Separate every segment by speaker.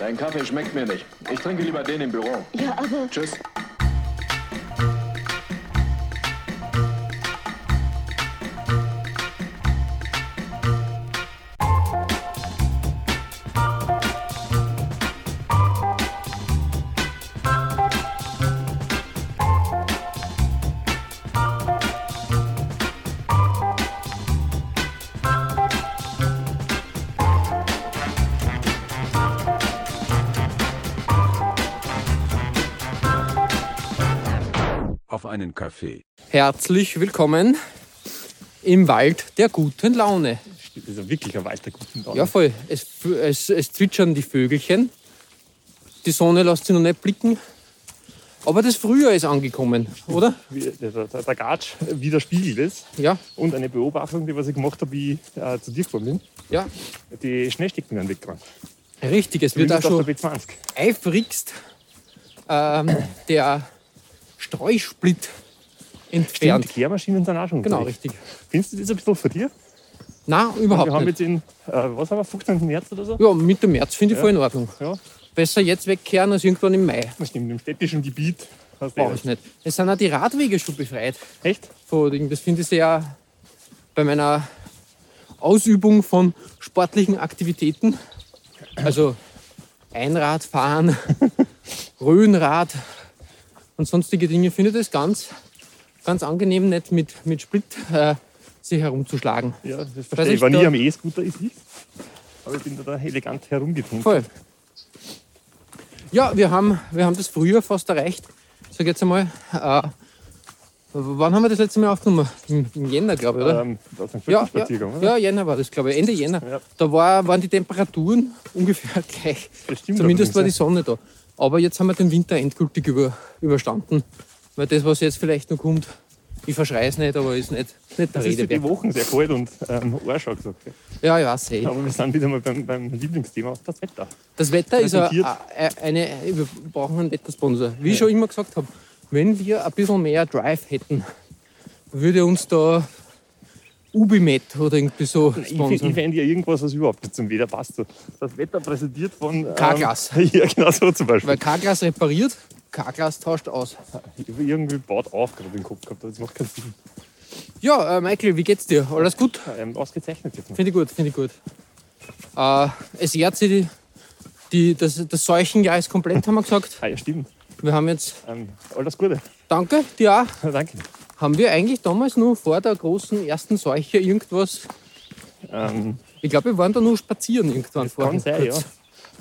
Speaker 1: Dein Kaffee schmeckt mir nicht. Ich trinke lieber den im Büro.
Speaker 2: Ja, aber
Speaker 1: Tschüss.
Speaker 3: Kaffee.
Speaker 4: Herzlich willkommen im Wald der guten Laune.
Speaker 5: Das ist ja wirklich ein Wald der guten Laune.
Speaker 4: Ja, voll. Es, es, es zwitschern die Vögelchen. Die Sonne lässt sich noch nicht blicken. Aber das Frühjahr ist angekommen, oder?
Speaker 5: Wie- Der, der, der Gatsch widerspiegelt es.
Speaker 4: Ja,
Speaker 5: Und eine Beobachtung, die was ich gemacht habe, wie ich äh, zu dir gekommen bin.
Speaker 4: ja.
Speaker 5: Die Schneestecken werden weggerannt.
Speaker 4: Richtig, es wird auch schon
Speaker 5: auf der B20.
Speaker 4: eifrigst ähm, der Streusplit entfernt.
Speaker 5: Die Kehrmaschinen sind auch schon
Speaker 4: Genau,
Speaker 5: unterwegs.
Speaker 4: richtig.
Speaker 5: Findest du das ein bisschen von dir?
Speaker 4: Nein,
Speaker 5: wir
Speaker 4: überhaupt
Speaker 5: haben
Speaker 4: nicht.
Speaker 5: jetzt in, äh, was haben wir, 15. März oder so?
Speaker 4: Ja, Mitte März finde ich
Speaker 5: Ja.
Speaker 4: voll in Ordnung.
Speaker 5: Ja,
Speaker 4: Besser jetzt wegkehren als irgendwann im Mai.
Speaker 5: das stimmt. Im städtischen Gebiet
Speaker 4: Brauche ich nicht. Es sind auch die Radwege schon befreit.
Speaker 5: Echt?
Speaker 4: von. Das finde ich sehr bei meiner Ausübung von sportlichen Aktivitäten. Also Einradfahren, Röhnrad und sonstige Dinge, finde ich das ganz, ganz angenehm, nicht mit, mit Split äh, sich herumzuschlagen.
Speaker 5: Ja, das
Speaker 4: Weiß
Speaker 5: verstehe ich.
Speaker 4: ich,
Speaker 5: War nie am E-Scooter ist ich. Aber ich bin da, da elegant herumgetrunken.
Speaker 4: Voll. Ja, wir haben, wir haben das Frühjahr fast erreicht. Sag jetzt einmal. Äh, wann haben wir das letzte Mal aufgenommen? Im, im Jänner, glaube ich, oder?
Speaker 5: Ähm, da ist ein
Speaker 4: Ja, ja,
Speaker 5: oder?
Speaker 4: ja, Jänner war das, glaube ich, Ende Jänner.
Speaker 5: Ja.
Speaker 4: Da war, waren die Temperaturen ungefähr gleich.
Speaker 5: Das stimmt
Speaker 4: Zumindest war die Sonne da. Aber jetzt haben wir den Winter endgültig über, überstanden. Weil das, was jetzt vielleicht noch kommt, ich verschreie es nicht, aber ist nicht, nicht der
Speaker 5: Es ist
Speaker 4: Rede
Speaker 5: die. Wochen sehr kalt und ähm, Arschau gesagt. ja.
Speaker 4: Ja, ja, sehe.
Speaker 5: Aber wir sind wieder mal beim, beim Lieblingsthema, das Wetter.
Speaker 4: Das Wetter ist a- eine, wir brauchen einen Wettersponsor. Wie ich schon immer gesagt habe, wenn wir ein bisschen mehr Drive hätten, würde uns da Ubimet oder irgendwie so
Speaker 5: Ich, ich fände ja irgendwas, was überhaupt nicht zum Wetter passt. So. Das Wetter präsentiert von. Ähm,
Speaker 4: Carglass.
Speaker 5: Ja, genau so zum Beispiel.
Speaker 4: Weil Carglass repariert, Carglass tauscht aus.
Speaker 5: Ich habe irgendwie baut auf gerade im Kopf gehabt, das macht keinen Sinn.
Speaker 4: Ja, äh, Michael, wie geht's dir? Alles gut?
Speaker 5: Ähm, ausgezeichnet jetzt.
Speaker 4: Finde ich gut, finde ich gut. Äh, es jährt sich die, die, das, das Seuchenjahr ist komplett, haben wir gesagt.
Speaker 5: Ah, ja, stimmt.
Speaker 4: Wir haben jetzt,
Speaker 5: Ähm, alles Gute.
Speaker 4: danke, dir auch.
Speaker 5: Danke.
Speaker 4: Haben wir eigentlich damals nur vor der großen ersten Seuche irgendwas,
Speaker 5: Ähm,
Speaker 4: ich glaube, wir waren da nur spazieren irgendwann
Speaker 5: das
Speaker 4: vorher.
Speaker 5: kann sein, ja.
Speaker 4: kurz.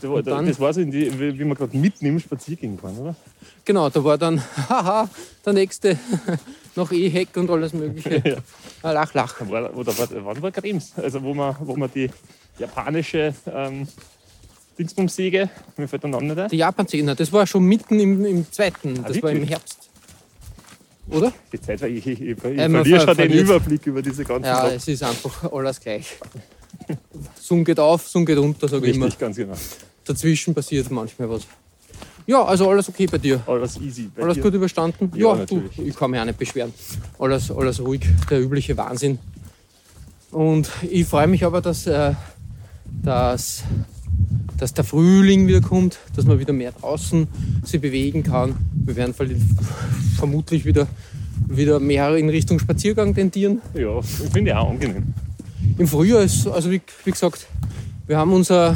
Speaker 5: Das war,
Speaker 4: dann-
Speaker 5: das war so, die, wie wir gerade mitten im Spaziergang waren, oder?
Speaker 4: Genau, da war dann, haha, der nächste, noch E-Heck und alles mögliche.
Speaker 5: Ja.
Speaker 4: Ah, Lach, lach.
Speaker 5: Da war, oder war, wann war Krems? Also, wo man, wo man die japanische ähm, Dingsbumsäge, mir fällt der Name nicht ein.
Speaker 4: Die Japan-Szene, das war schon mitten im, im zweiten, das war im
Speaker 5: wirklich?
Speaker 4: Herbst. Oder?
Speaker 5: Die Zeit, weil ich, ich, ich, ich
Speaker 4: man
Speaker 5: verliere
Speaker 4: ver-
Speaker 5: schon den. Überblick über diese ganzen
Speaker 4: Ja,
Speaker 5: Sachen.
Speaker 4: es ist einfach alles gleich. Sonne geht auf, Sonne geht runter, sage ich immer.
Speaker 5: Ganz genau.
Speaker 4: Dazwischen passiert manchmal was. Ja, also alles okay bei dir.
Speaker 5: Alles easy.
Speaker 4: Alles
Speaker 5: dir?
Speaker 4: gut überstanden?
Speaker 5: Ja,
Speaker 4: du,
Speaker 5: natürlich.
Speaker 4: ich kann mich auch nicht beschweren. Alles, alles ruhig, der übliche Wahnsinn. Und ich freue mich aber, dass, äh, dass, dass der Frühling wieder kommt, dass man wieder mehr draußen sich bewegen kann. Wir werden vermutlich wieder, wieder mehr in Richtung Spaziergang tendieren.
Speaker 5: Ja, ich finde auch angenehm.
Speaker 4: Im Frühjahr ist, also wie, wie gesagt, wir haben unser,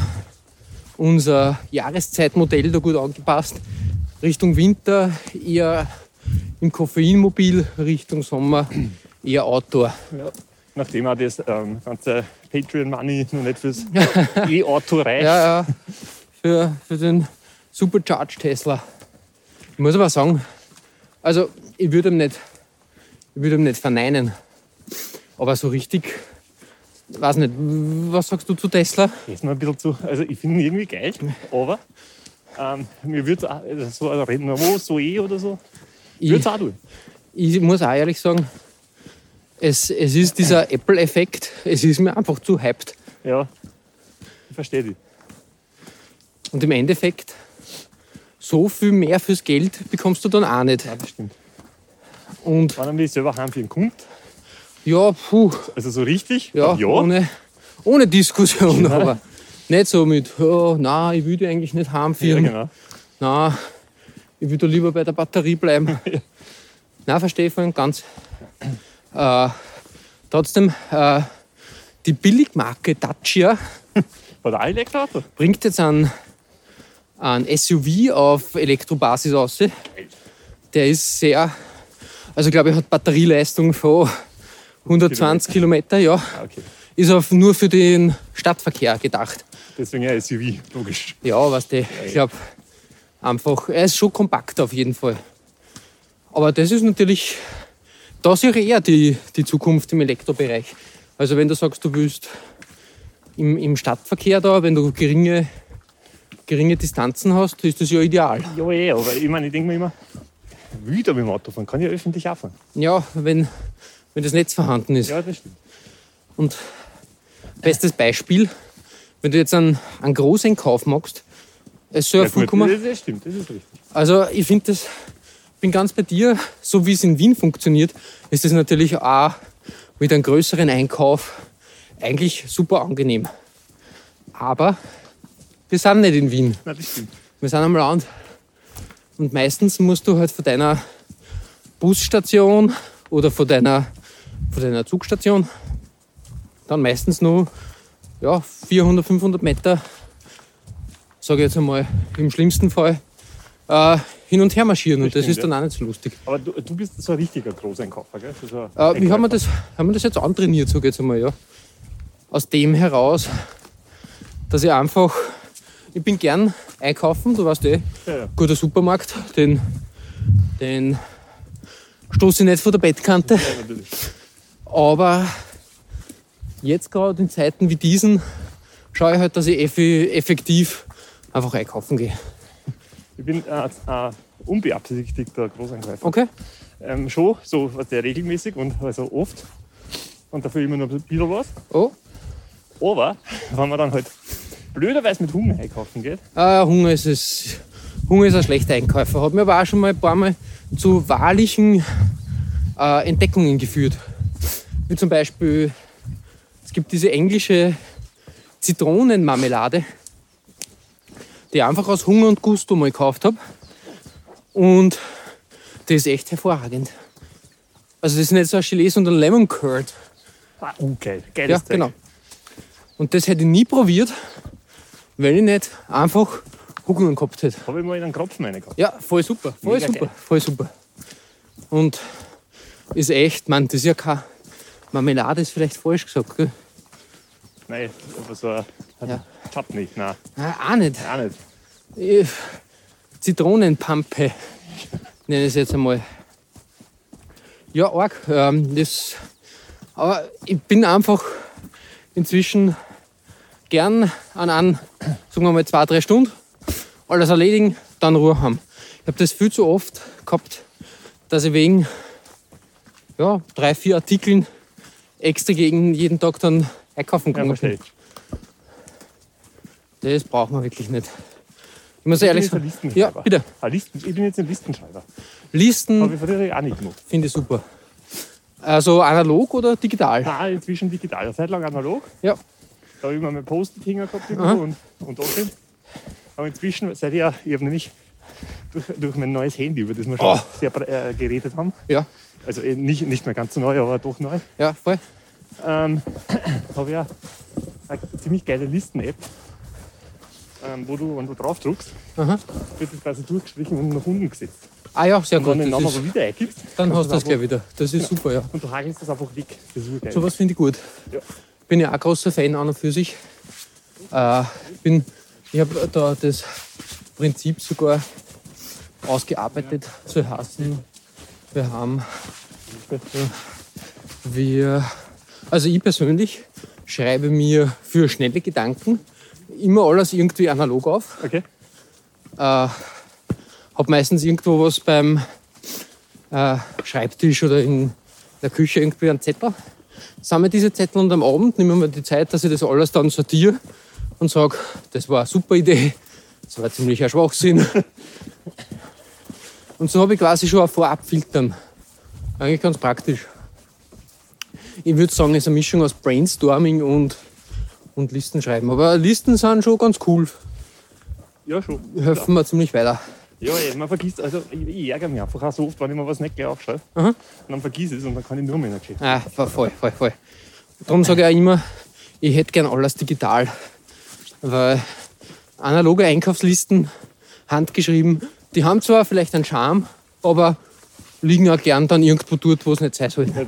Speaker 4: unser Jahreszeitmodell da gut angepasst. Richtung Winter eher im Koffeinmobil, Richtung Sommer eher Outdoor.
Speaker 5: Nachdem auch das ähm, ganze Patreon-Money noch nicht fürs E-Auto reicht.
Speaker 4: Ja, ja, für, für den Supercharged Tesla. Ich muss aber sagen, also ich würde ihn nicht, ich würde ihn nicht verneinen. Aber so richtig, weiß nicht, was sagst du zu Tesla?
Speaker 5: Jetzt noch ein bisschen zu. Also, ich finde ihn irgendwie geil, aber ähm, mir würde also so ein Renault Zoe oder so,
Speaker 4: Ich-
Speaker 5: würde es auch tun.
Speaker 4: ich muss auch ehrlich sagen, es, es ist dieser Apple-Effekt, es ist mir einfach zu hyped.
Speaker 5: Ja, ich verstehe dich.
Speaker 4: Und im Endeffekt, so viel mehr fürs Geld bekommst du dann auch nicht.
Speaker 5: Ja, das stimmt.
Speaker 4: Und
Speaker 5: Wenn er mich selber heimführen kommt,
Speaker 4: ja, puh,
Speaker 5: also so richtig,
Speaker 4: ja,
Speaker 5: ja.
Speaker 4: Ohne, ohne Diskussion. Aber Nicht so mit, oh, na, ich will die eigentlich nicht
Speaker 5: Ja,
Speaker 4: heimführen.
Speaker 5: genau.
Speaker 4: Na, ich würde lieber bei der Batterie bleiben. Na, verstehe ich voll und ganz. Äh, trotzdem, äh, die Billigmarke Dacia
Speaker 5: War der Elektroauto?
Speaker 4: bringt jetzt einen, einen SUV auf Elektrobasis aus. Der ist sehr, also glaube ich, hat Batterieleistung von 120 Kilometer, ja.
Speaker 5: Ah, okay.
Speaker 4: Ist auf, nur für den Stadtverkehr gedacht.
Speaker 5: Deswegen ein SUV, logisch.
Speaker 4: Ja, was der, ich glaube, einfach, er ist schon kompakt auf jeden Fall. Aber das ist natürlich, da sehe ich eher die, die Zukunft im Elektrobereich. Also wenn du sagst, du willst im, im Stadtverkehr da, wenn du geringe, geringe Distanzen hast, ist das ja ideal.
Speaker 5: Ja, eh, aber ich meine, ich denke mir immer, wieder mit dem Auto fahren, kann ich öffentlich auch fahren.
Speaker 4: Ja, wenn, wenn das Netz vorhanden ist.
Speaker 5: Ja, das stimmt.
Speaker 4: Und bestes Beispiel, wenn du jetzt einen, einen Großeinkauf machst, es soll ja,
Speaker 5: Ja,
Speaker 4: vollkommen,
Speaker 5: das, das stimmt, das ist richtig.
Speaker 4: Also ich finde das, bin ganz bei dir, so wie es in Wien funktioniert, ist es natürlich auch mit einem größeren Einkauf eigentlich super angenehm. Aber wir sind nicht in Wien,
Speaker 5: Nein, das stimmt.
Speaker 4: wir sind am Land. Und meistens musst du halt von deiner Busstation oder von deiner, von deiner Zugstation dann meistens nur ja, 400, 500 Meter, sage ich jetzt einmal, im schlimmsten Fall, äh, hin und her marschieren. Und das
Speaker 5: stimmt,
Speaker 4: ist dann auch nicht so lustig.
Speaker 5: Aber du, du bist so ein richtiger Großeinkaufer, gell? So
Speaker 4: Äh, wie haben wir, das, haben wir das jetzt antrainiert, sage ich jetzt einmal, ja? Aus dem heraus, dass ich einfach, ich bin gern einkaufen, du weißt eh,
Speaker 5: Ja, ja.
Speaker 4: guter Supermarkt, den, den stoße ich nicht von der Bettkante.
Speaker 5: Ja.
Speaker 4: Aber jetzt gerade in Zeiten wie diesen schaue ich halt, dass ich effektiv einfach einkaufen gehe.
Speaker 5: Ich bin äh, äh, unbeabsichtigter Großeinkäufer.
Speaker 4: Okay?
Speaker 5: Ähm, schon, so der regelmäßig und also oft. Und dafür immer nur ein bisschen was.
Speaker 4: Oh,
Speaker 5: Aber wenn man dann halt blöderweise mit Hunger einkaufen geht,
Speaker 4: äh, Hunger ist es. Hunger ist ein schlechter Einkäufer. Hat mir aber auch schon mal ein paar Mal zu wahrlichen äh, Entdeckungen geführt. Wie zum Beispiel, es gibt diese englische Zitronenmarmelade, die ich einfach aus Hunger und Gusto mal gekauft habe. Und die ist echt hervorragend. Also das ist nicht so ein Gelee, sondern Lemon Curd.
Speaker 5: ah, geil. Geiles
Speaker 4: Ja, genau. Und das hätte ich nie probiert, wenn ich nicht einfach Hunger gehabt hätte.
Speaker 5: Habe ich mal in einen Kropfen reingehauen.
Speaker 4: Ja, voll super, voll
Speaker 5: Mega
Speaker 4: super,
Speaker 5: geil.
Speaker 4: voll super. Und ist echt, man, das ist ja kein Marmelade, ist vielleicht falsch gesagt, gell?
Speaker 5: Nein, aber so ein
Speaker 4: Ja.
Speaker 5: Chutney. Nein,
Speaker 4: Ah, auch nicht.
Speaker 5: auch nicht.
Speaker 4: Ich- Zitronenpampe, nenne ich es jetzt einmal. Ja, arg. Ähm, das, aber ich bin einfach inzwischen gern an an, sagen wir mal, zwei, drei Stunden, alles erledigen, dann Ruhe haben. Ich habe das viel zu oft gehabt, dass ich wegen ja, drei, vier Artikeln extra gegen jeden Tag dann einkaufen
Speaker 5: Ja,
Speaker 4: gegangen
Speaker 5: verstehe
Speaker 4: bin. Das braucht man wirklich nicht. Ich muss
Speaker 5: Ich bin
Speaker 4: ehrlich
Speaker 5: jetzt ein
Speaker 4: sagen.
Speaker 5: Listenschreiber.
Speaker 4: Ja, bitte.
Speaker 5: Ein Listen, ich bin jetzt ein Listenschreiber.
Speaker 4: Listen
Speaker 5: Habe ich früher auch nicht gemacht.
Speaker 4: finde ich super. Also analog oder digital?
Speaker 5: Nein, inzwischen digital. Eine Zeit lang analog.
Speaker 4: Ja.
Speaker 5: Da habe ich immer mein Post-it-Hänger gehabt
Speaker 4: Aha.
Speaker 5: irgendwo und, und da drin. Aber inzwischen, seit ich, ja- ich habe nämlich durch, durch mein neues Handy, über das wir schon
Speaker 4: Oh.
Speaker 5: sehr äh, geredet haben,
Speaker 4: Ja,
Speaker 5: also eh nicht, nicht mehr ganz so neu, aber doch neu,
Speaker 4: ja, voll.
Speaker 5: ähm, habe ich ja eine ziemlich geile Listen-App, ähm, wo du, wenn du drauf drückst,
Speaker 4: Aha.
Speaker 5: wird das quasi durchgestrichen und nach unten gesetzt.
Speaker 4: Ah ja, sehr
Speaker 5: Und
Speaker 4: gut.
Speaker 5: wenn du den Namen aber wieder eingibst,
Speaker 4: dann hast du das gleich wieder. Das ist super, ja.
Speaker 5: Und du hagelst das einfach weg. Das ist urgeil.
Speaker 4: Sowas finde ich gut.
Speaker 5: Ja.
Speaker 4: Bin ja auch großer Fan an und für sich. Äh, bin, ich habe da das Prinzip sogar ausgearbeitet zu heißen. Wir haben, wir, also ich persönlich schreibe mir für schnelle Gedanken immer alles irgendwie analog auf.
Speaker 5: Okay.
Speaker 4: äh, habe meistens irgendwo was beim äh, Schreibtisch oder in der Küche irgendwie einen Zettel. Sammle diese Zettel und am Abend nehme ich mir die Zeit, dass ich das alles dann sortiere und sage, das war eine super Idee, das war ziemlich ein Schwachsinn. und so habe ich quasi schon ein Vorabfiltern. Eigentlich ganz praktisch. Ich würde sagen, es ist eine Mischung aus Brainstorming und, und Listen schreiben. Aber Listen sind schon ganz cool,
Speaker 5: Ja, schon.
Speaker 4: helfen mir ziemlich weiter.
Speaker 5: Ja, ey, man vergisst, also ich, ärgere mich einfach auch so oft, wenn ich mir was nicht gleich aufschreibe.
Speaker 4: Aha.
Speaker 5: Und dann vergiss ich es und dann kann ich nur mehr Geschichte.
Speaker 4: Ah, voll, voll, voll. Darum sage ich auch immer, ich hätte gern alles digital. Weil analoge Einkaufslisten, handgeschrieben, die haben zwar vielleicht einen Charme, aber liegen auch gern dann irgendwo dort, wo es nicht sein soll.
Speaker 5: Ja.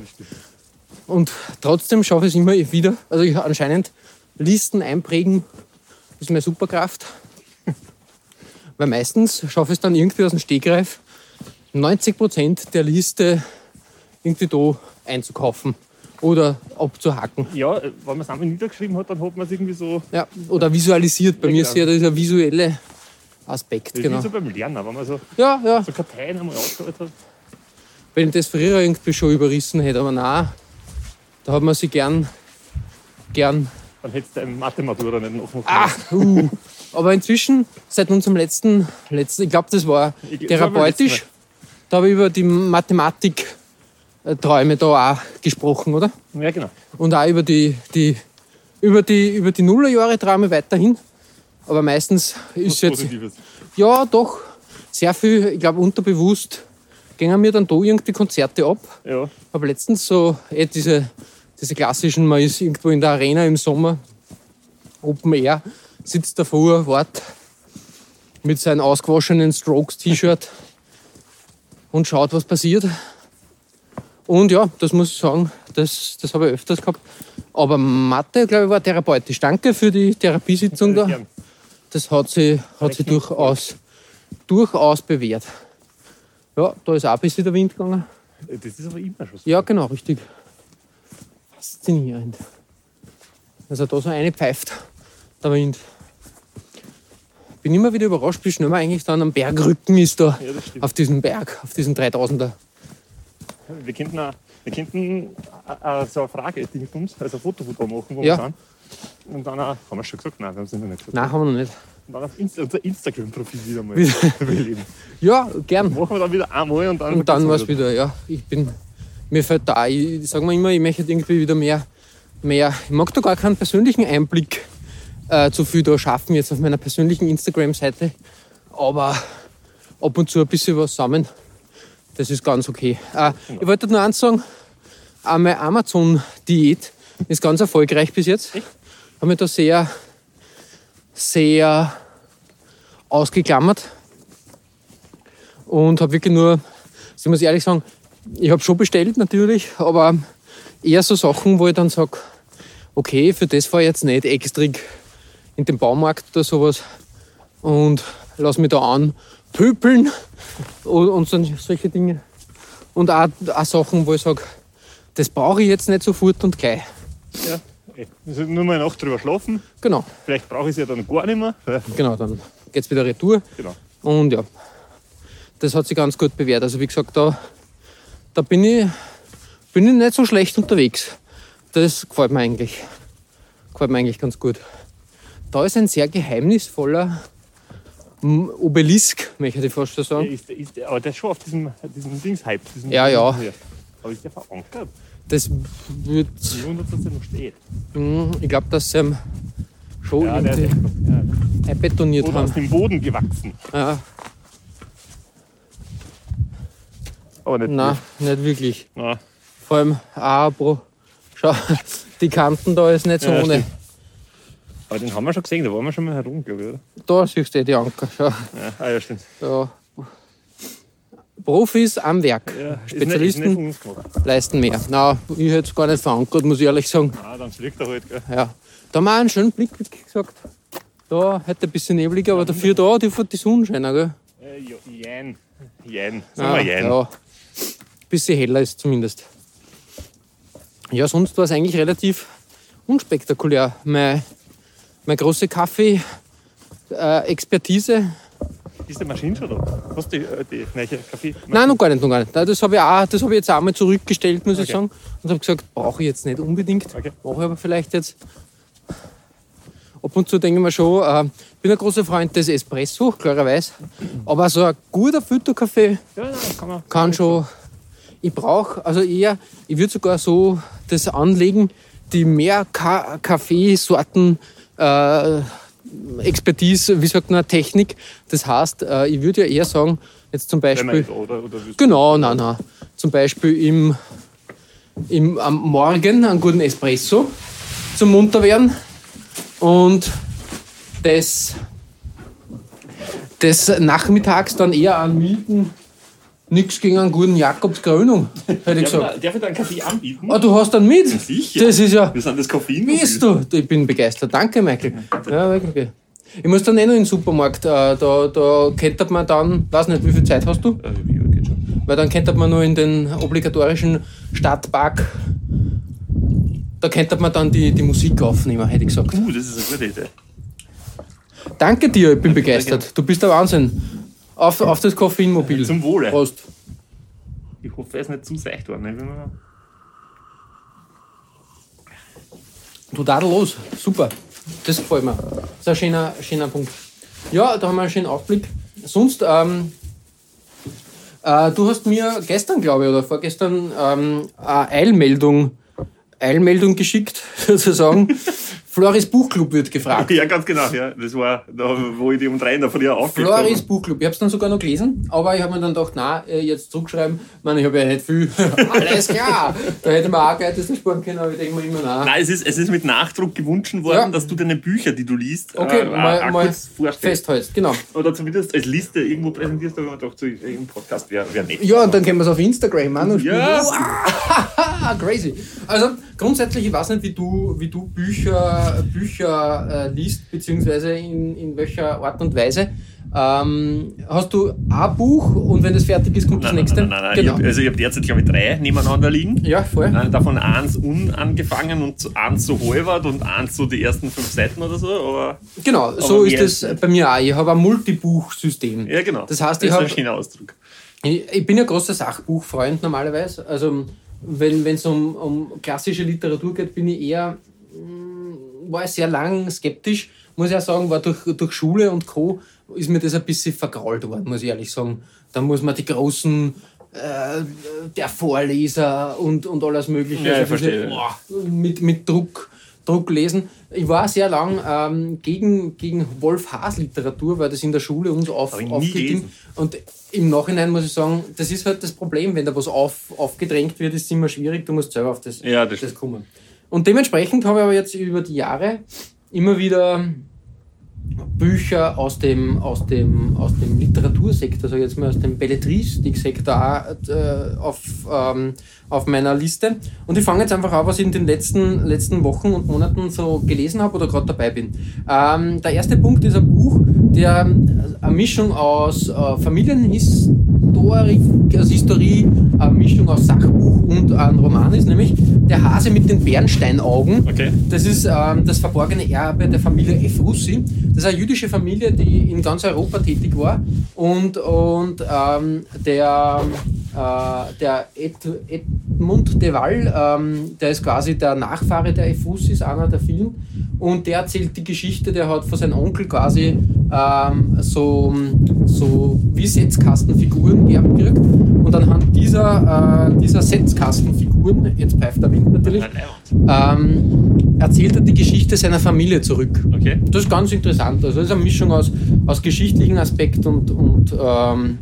Speaker 4: Und trotzdem schaffe ich es immer wieder. Also ich anscheinend Listen einprägen ist meine Superkraft. Weil meistens schaffe ich es dann irgendwie aus dem Stegreif, 90% der Liste irgendwie da einzukaufen oder abzuhaken.
Speaker 5: Ja, wenn man es einmal niedergeschrieben hat, dann hat man es irgendwie so.
Speaker 4: Ja, oder visualisiert. Bei
Speaker 5: Ja,
Speaker 4: mir
Speaker 5: genau.
Speaker 4: ist ja dieser visuelle Aspekt.
Speaker 5: Das ist
Speaker 4: Genau.
Speaker 5: wie so beim Lernen, wenn man so,
Speaker 4: Ja, ja.
Speaker 5: so Karteien einmal ausgearbeitet hat.
Speaker 4: wenn ich das früher irgendwie schon überrissen hätte, aber nein, da hat man sich gern, gern,
Speaker 5: Dann hättest du eine Mathematura nicht noch
Speaker 4: ach, uh. aber inzwischen, seit unserem letzten, letzten ich glaube, das war
Speaker 5: Ich-
Speaker 4: therapeutisch, da habe ich über die Mathematik-Träume da auch gesprochen, oder?
Speaker 5: Ja, genau.
Speaker 4: Und auch über die, die, über die, über die Nullerjahre-Träume weiterhin. Aber meistens ist
Speaker 5: Was
Speaker 4: jetzt,
Speaker 5: Positives.
Speaker 4: ja, doch sehr viel, ich glaube, unterbewusst gingen mir dann da irgendwie Konzerte ab.
Speaker 5: Ja,
Speaker 4: habe letztens so eh diese, diese klassischen, man ist irgendwo in der Arena im Sommer, Open Air, sitzt davor, wart mit seinem ausgewaschenen Strokes-T-Shirt und schaut, was passiert. Und ja, das muss ich sagen, das, das habe ich öfters gehabt. Aber Mathe, glaube ich, war therapeutisch. Danke für die Therapiesitzung da. Das hat sich, hat sich durchaus, durchaus bewährt. Ja, da ist auch ein bisschen der Wind gegangen.
Speaker 5: Das ist aber immer schon so.
Speaker 4: Ja, genau, richtig. Faszinierend. Also da so eine pfeift, der Wind. Bin immer wieder überrascht, wie schnell man eigentlich dann am Bergrücken ist da.
Speaker 5: Ja, das.
Speaker 4: Auf diesem Berg, auf diesem 3000er.
Speaker 5: Wir könnten, auch, wir könnten auch, auch so eine Frage, Dingsbums, also ein Fotofoto machen, wo
Speaker 4: Ja.
Speaker 5: wir sind. Und dann auch, haben wir schon gesagt? Nein, wir haben es noch nicht gesagt.
Speaker 4: Nein, haben wir noch nicht.
Speaker 5: Und dann auf Insta, unser Instagram-Profil wieder mal beleben.
Speaker 4: Ja, gern.
Speaker 5: Machen wir dann wieder einmal und dann.
Speaker 4: Und dann war es wieder, ja. Ich bin, mir fällt da, ich sage mir immer, ich möchte irgendwie wieder mehr, mehr, ich mag da gar keinen persönlichen Einblick äh, zu viel da schaffen, jetzt auf meiner persönlichen Instagram-Seite. Aber ab und zu ein bisschen was sammeln, das ist ganz okay. Äh, ich wollte nur eins sagen, auch meine Amazon-Diät ist ganz erfolgreich bis jetzt. Ich habe mich da sehr, sehr ausgeklammert und habe wirklich nur, ich muss ehrlich sagen, ich habe schon bestellt natürlich, aber eher so Sachen, wo ich dann sage, okay, für das fahre ich jetzt nicht extra in den Baumarkt oder sowas und lass mich da anpöpeln und, und so, solche Dinge. Und auch, auch Sachen, wo ich sage, das brauche ich jetzt nicht sofort und gleich.
Speaker 5: Ja. Also nur mal eine Nacht drüber schlafen.
Speaker 4: Genau,
Speaker 5: Vielleicht brauche ich es ja dann gar nicht mehr.
Speaker 4: Genau, dann geht es wieder retour.
Speaker 5: Genau.
Speaker 4: Und ja, das hat sich ganz gut bewährt. Also wie gesagt, da, da bin, ich, bin ich nicht so schlecht unterwegs. Das gefällt mir eigentlich. Gefällt mir eigentlich ganz gut. Da ist ein sehr geheimnisvoller Obelisk, möchte ich fast
Speaker 5: Der
Speaker 4: sagen.
Speaker 5: ist, der ist, der- aber der ist schon auf diesem, diesem Dings-Hype.
Speaker 4: Ja, ja.
Speaker 5: Aber ist der verankert?
Speaker 4: Das wird,
Speaker 5: Ich wundere, dass der noch steht.
Speaker 4: mm, ich glaube, dass ihn schon
Speaker 5: Ja, der ist
Speaker 4: irgendwie
Speaker 5: ja,
Speaker 4: einbetoniert
Speaker 5: oder aus dem Boden gewachsen.
Speaker 4: Ja,
Speaker 5: Aber nicht
Speaker 4: nein, nicht wirklich.
Speaker 5: Nein.
Speaker 4: Vor allem auch pro. Schau, die Kanten da ist nicht so
Speaker 5: Ja,
Speaker 4: ohne.
Speaker 5: stimmt. Aber den haben wir schon gesehen, da waren wir schon mal herum, glaube ich, oder?
Speaker 4: Da siehst du eh die Anker. Schau.
Speaker 5: Ja, ah, ja stimmt.
Speaker 4: Ja. Profis am Werk.
Speaker 5: Ja, ist nicht, ist
Speaker 4: Spezialisten
Speaker 5: nicht
Speaker 4: leisten mehr. Na, ich hätte es gar nicht verankert, muss ich ehrlich sagen.
Speaker 5: Ah, dann fliegt er halt, gell?
Speaker 4: Ja. Da haben wir einen schönen Blick, wie gesagt. Da heute ein bisschen nebliger, aber dafür da die, die Sonnenscheiner, gell?
Speaker 5: Äh, ja, Jein. Jein. Sagen
Speaker 4: Ah,
Speaker 5: wir Jein.
Speaker 4: ja. Bisschen heller ist zumindest. Ja, sonst war es eigentlich relativ unspektakulär. Meine, meine große Kaffee-Expertise
Speaker 5: Ist die Maschine schon da? Hast du die, äh, die neue Kaffee?
Speaker 4: Nein, noch gar nicht, noch gar nicht. Das habe ich, auch- das hab ich jetzt auch mal zurückgestellt, muss ich
Speaker 5: Okay.
Speaker 4: sagen. Und habe gesagt, brauche ich jetzt nicht unbedingt.
Speaker 5: Okay.
Speaker 4: Brauche ich aber vielleicht jetzt. Ab und zu denke ich mir schon, äh, bin ein großer Freund des Espresso, klarerweise. Aber so ein guter Filterkaffee
Speaker 5: Ja, kann man.
Speaker 4: kann schon. Ich brauche, also eher, ich würde sogar so das anlegen die mehr Ka Kaffeesorten äh, Expertise, wie sagt man, Technik. Das heißt, äh, ich würde ja eher sagen, jetzt zum Beispiel.
Speaker 5: oder, oder
Speaker 4: Genau, nein, nein. Zum Beispiel im, im, am Morgen einen guten Espresso zum munter werden und des, des Nachmittags dann eher einen milden, nichts gegen einen guten Jakobskrönung, hätte ich gesagt.
Speaker 5: da- darf ich da einen Kaffee anbieten?
Speaker 4: Ah, du hast dann mit?
Speaker 5: Sicher.
Speaker 4: Das ist ja.
Speaker 5: Wir sind das Koffein.
Speaker 4: Bist du? Ich bin begeistert. Danke, Michael. Ja, wirklich. Ich muss dann eh noch in den Supermarkt. Äh, da, da könnte man dann, weiß nicht, wie viel Zeit hast du?
Speaker 5: Äh, ja, geht schon.
Speaker 4: Weil dann könnte man nur in den obligatorischen Stadtpark, da könnte man dann die, die Musik aufnehmen, hätte ich gesagt.
Speaker 5: Uh, das ist eine gute Idee.
Speaker 4: Danke dir, ich bin begeistert. Du bist der Wahnsinn. Auf, auf das Koffeinmobil.
Speaker 5: Zum Wohle.
Speaker 4: Prost.
Speaker 5: Ich hoffe, er ist nicht zu seicht worden. Ne?
Speaker 4: Du tadellos. Super. Das gefällt mir. Das ist ein schöner, schöner Punkt. Ja, da haben wir einen schönen Aufblick. Sonst, ähm, äh, du hast mir gestern, glaube ich, oder vorgestern ähm, eine Eilmeldung, Eilmeldung geschickt, sozusagen. Floris Buchclub wird gefragt.
Speaker 5: ja, ganz genau. Ja. Das war, da, wo ich die um drei in der Früh aufgehört
Speaker 4: Floris
Speaker 5: habe.
Speaker 4: Buchclub. Ich habe es dann sogar noch gelesen, aber ich habe mir dann gedacht, na, äh, jetzt zurückschreiben. Ich meine, ich habe ja nicht viel. Alles klar. Da hätte man auch Geld das sparen können, aber ich denke mir immer, na.
Speaker 5: Nein, es ist, es ist mit Nachdruck gewünscht worden,
Speaker 4: Ja.
Speaker 5: dass du deine Bücher, die du liest,
Speaker 4: Okay,
Speaker 5: äh,
Speaker 4: mal, mal festhältst. Genau.
Speaker 5: Oder zumindest als Liste irgendwo präsentierst, aber man dachte, im Podcast wäre wär nett.
Speaker 4: Ja, und dann können wir es auf Instagram an und spielen.
Speaker 5: Ja.
Speaker 4: Ah, crazy. Also grundsätzlich, ich weiß nicht, wie du, wie du Bücher, Bücher äh, liest, beziehungsweise in, in welcher Art und Weise. Ähm, hast du ein Buch und wenn das fertig ist, kommt das
Speaker 5: Nein, nein,
Speaker 4: nächste?
Speaker 5: nein, nein, nein.
Speaker 4: Genau.
Speaker 5: Ich hab, also ich habe derzeit, glaube ich, drei nebeneinander liegen.
Speaker 4: ja, voll.
Speaker 5: Davon eins unangefangen und eins so halbert und eins so die ersten fünf Seiten oder so. Aber
Speaker 4: Genau, so ist das bei mir auch. Ich habe ein Multibuchsystem.
Speaker 5: ja, genau.
Speaker 4: Das heißt, ich
Speaker 5: ist ein
Speaker 4: habe
Speaker 5: schöner Ausdruck.
Speaker 4: Ich, ich bin ja großer Sachbuchfreund normalerweise. Also wenn es um, um klassische Literatur geht, bin ich eher, mm, war ich sehr lang skeptisch. Muss ich auch sagen, war durch, durch Schule und Co. ist mir das ein bisschen vergrault worden, muss ich ehrlich sagen. Da muss man die großen, äh, der Vorleser und, und alles Mögliche
Speaker 5: Ja, ich
Speaker 4: also
Speaker 5: verstehe.
Speaker 4: mit, mit Druck, Druck lesen. Ich war sehr lang ähm, gegen, gegen Wolf Haas Literatur, weil das in der Schule uns auf, aufgegeben und im Nachhinein muss ich sagen, das ist halt das Problem, wenn da was auf, aufgedrängt wird, ist es immer schwierig, du musst selber auf das,
Speaker 5: Ja, das
Speaker 4: das kommen. Und dementsprechend habe ich aber jetzt über die Jahre immer wieder Bücher aus dem, aus dem, aus dem Literatursektor, ich jetzt mal aus dem Belletristiksektor äh, auf, ähm, auf meiner Liste. Und ich fange jetzt einfach an, was ich in den letzten, letzten Wochen und Monaten so gelesen habe oder gerade dabei bin. Ähm, der erste Punkt ist ein Buch, der eine Mischung aus äh, Familienhistorik, also Historie, eine Mischung aus Sachbuch und ein Roman ist, nämlich Der Hase mit den Bernsteinaugen.
Speaker 5: Okay.
Speaker 4: Das ist ähm, das verborgene Erbe der Familie F. Russi. Das ist eine jüdische Familie, die in ganz Europa tätig war. Und, und ähm, der, äh, der Ed, Edmund de Waal, ähm, der ist quasi der Nachfahre der F. Russis, einer der vielen. Und der erzählt die Geschichte, der hat von seinem Onkel quasi ähm, so, so wie Setzkastenfiguren geerbt gekriegt. Und anhand dieser, äh, dieser Setzkastenfiguren, jetzt pfeift der Wind natürlich, ähm, erzählt er die Geschichte seiner Familie zurück.
Speaker 5: Okay.
Speaker 4: Das ist ganz interessant. Also das ist eine Mischung aus, aus geschichtlichen Aspekt und, und, ähm,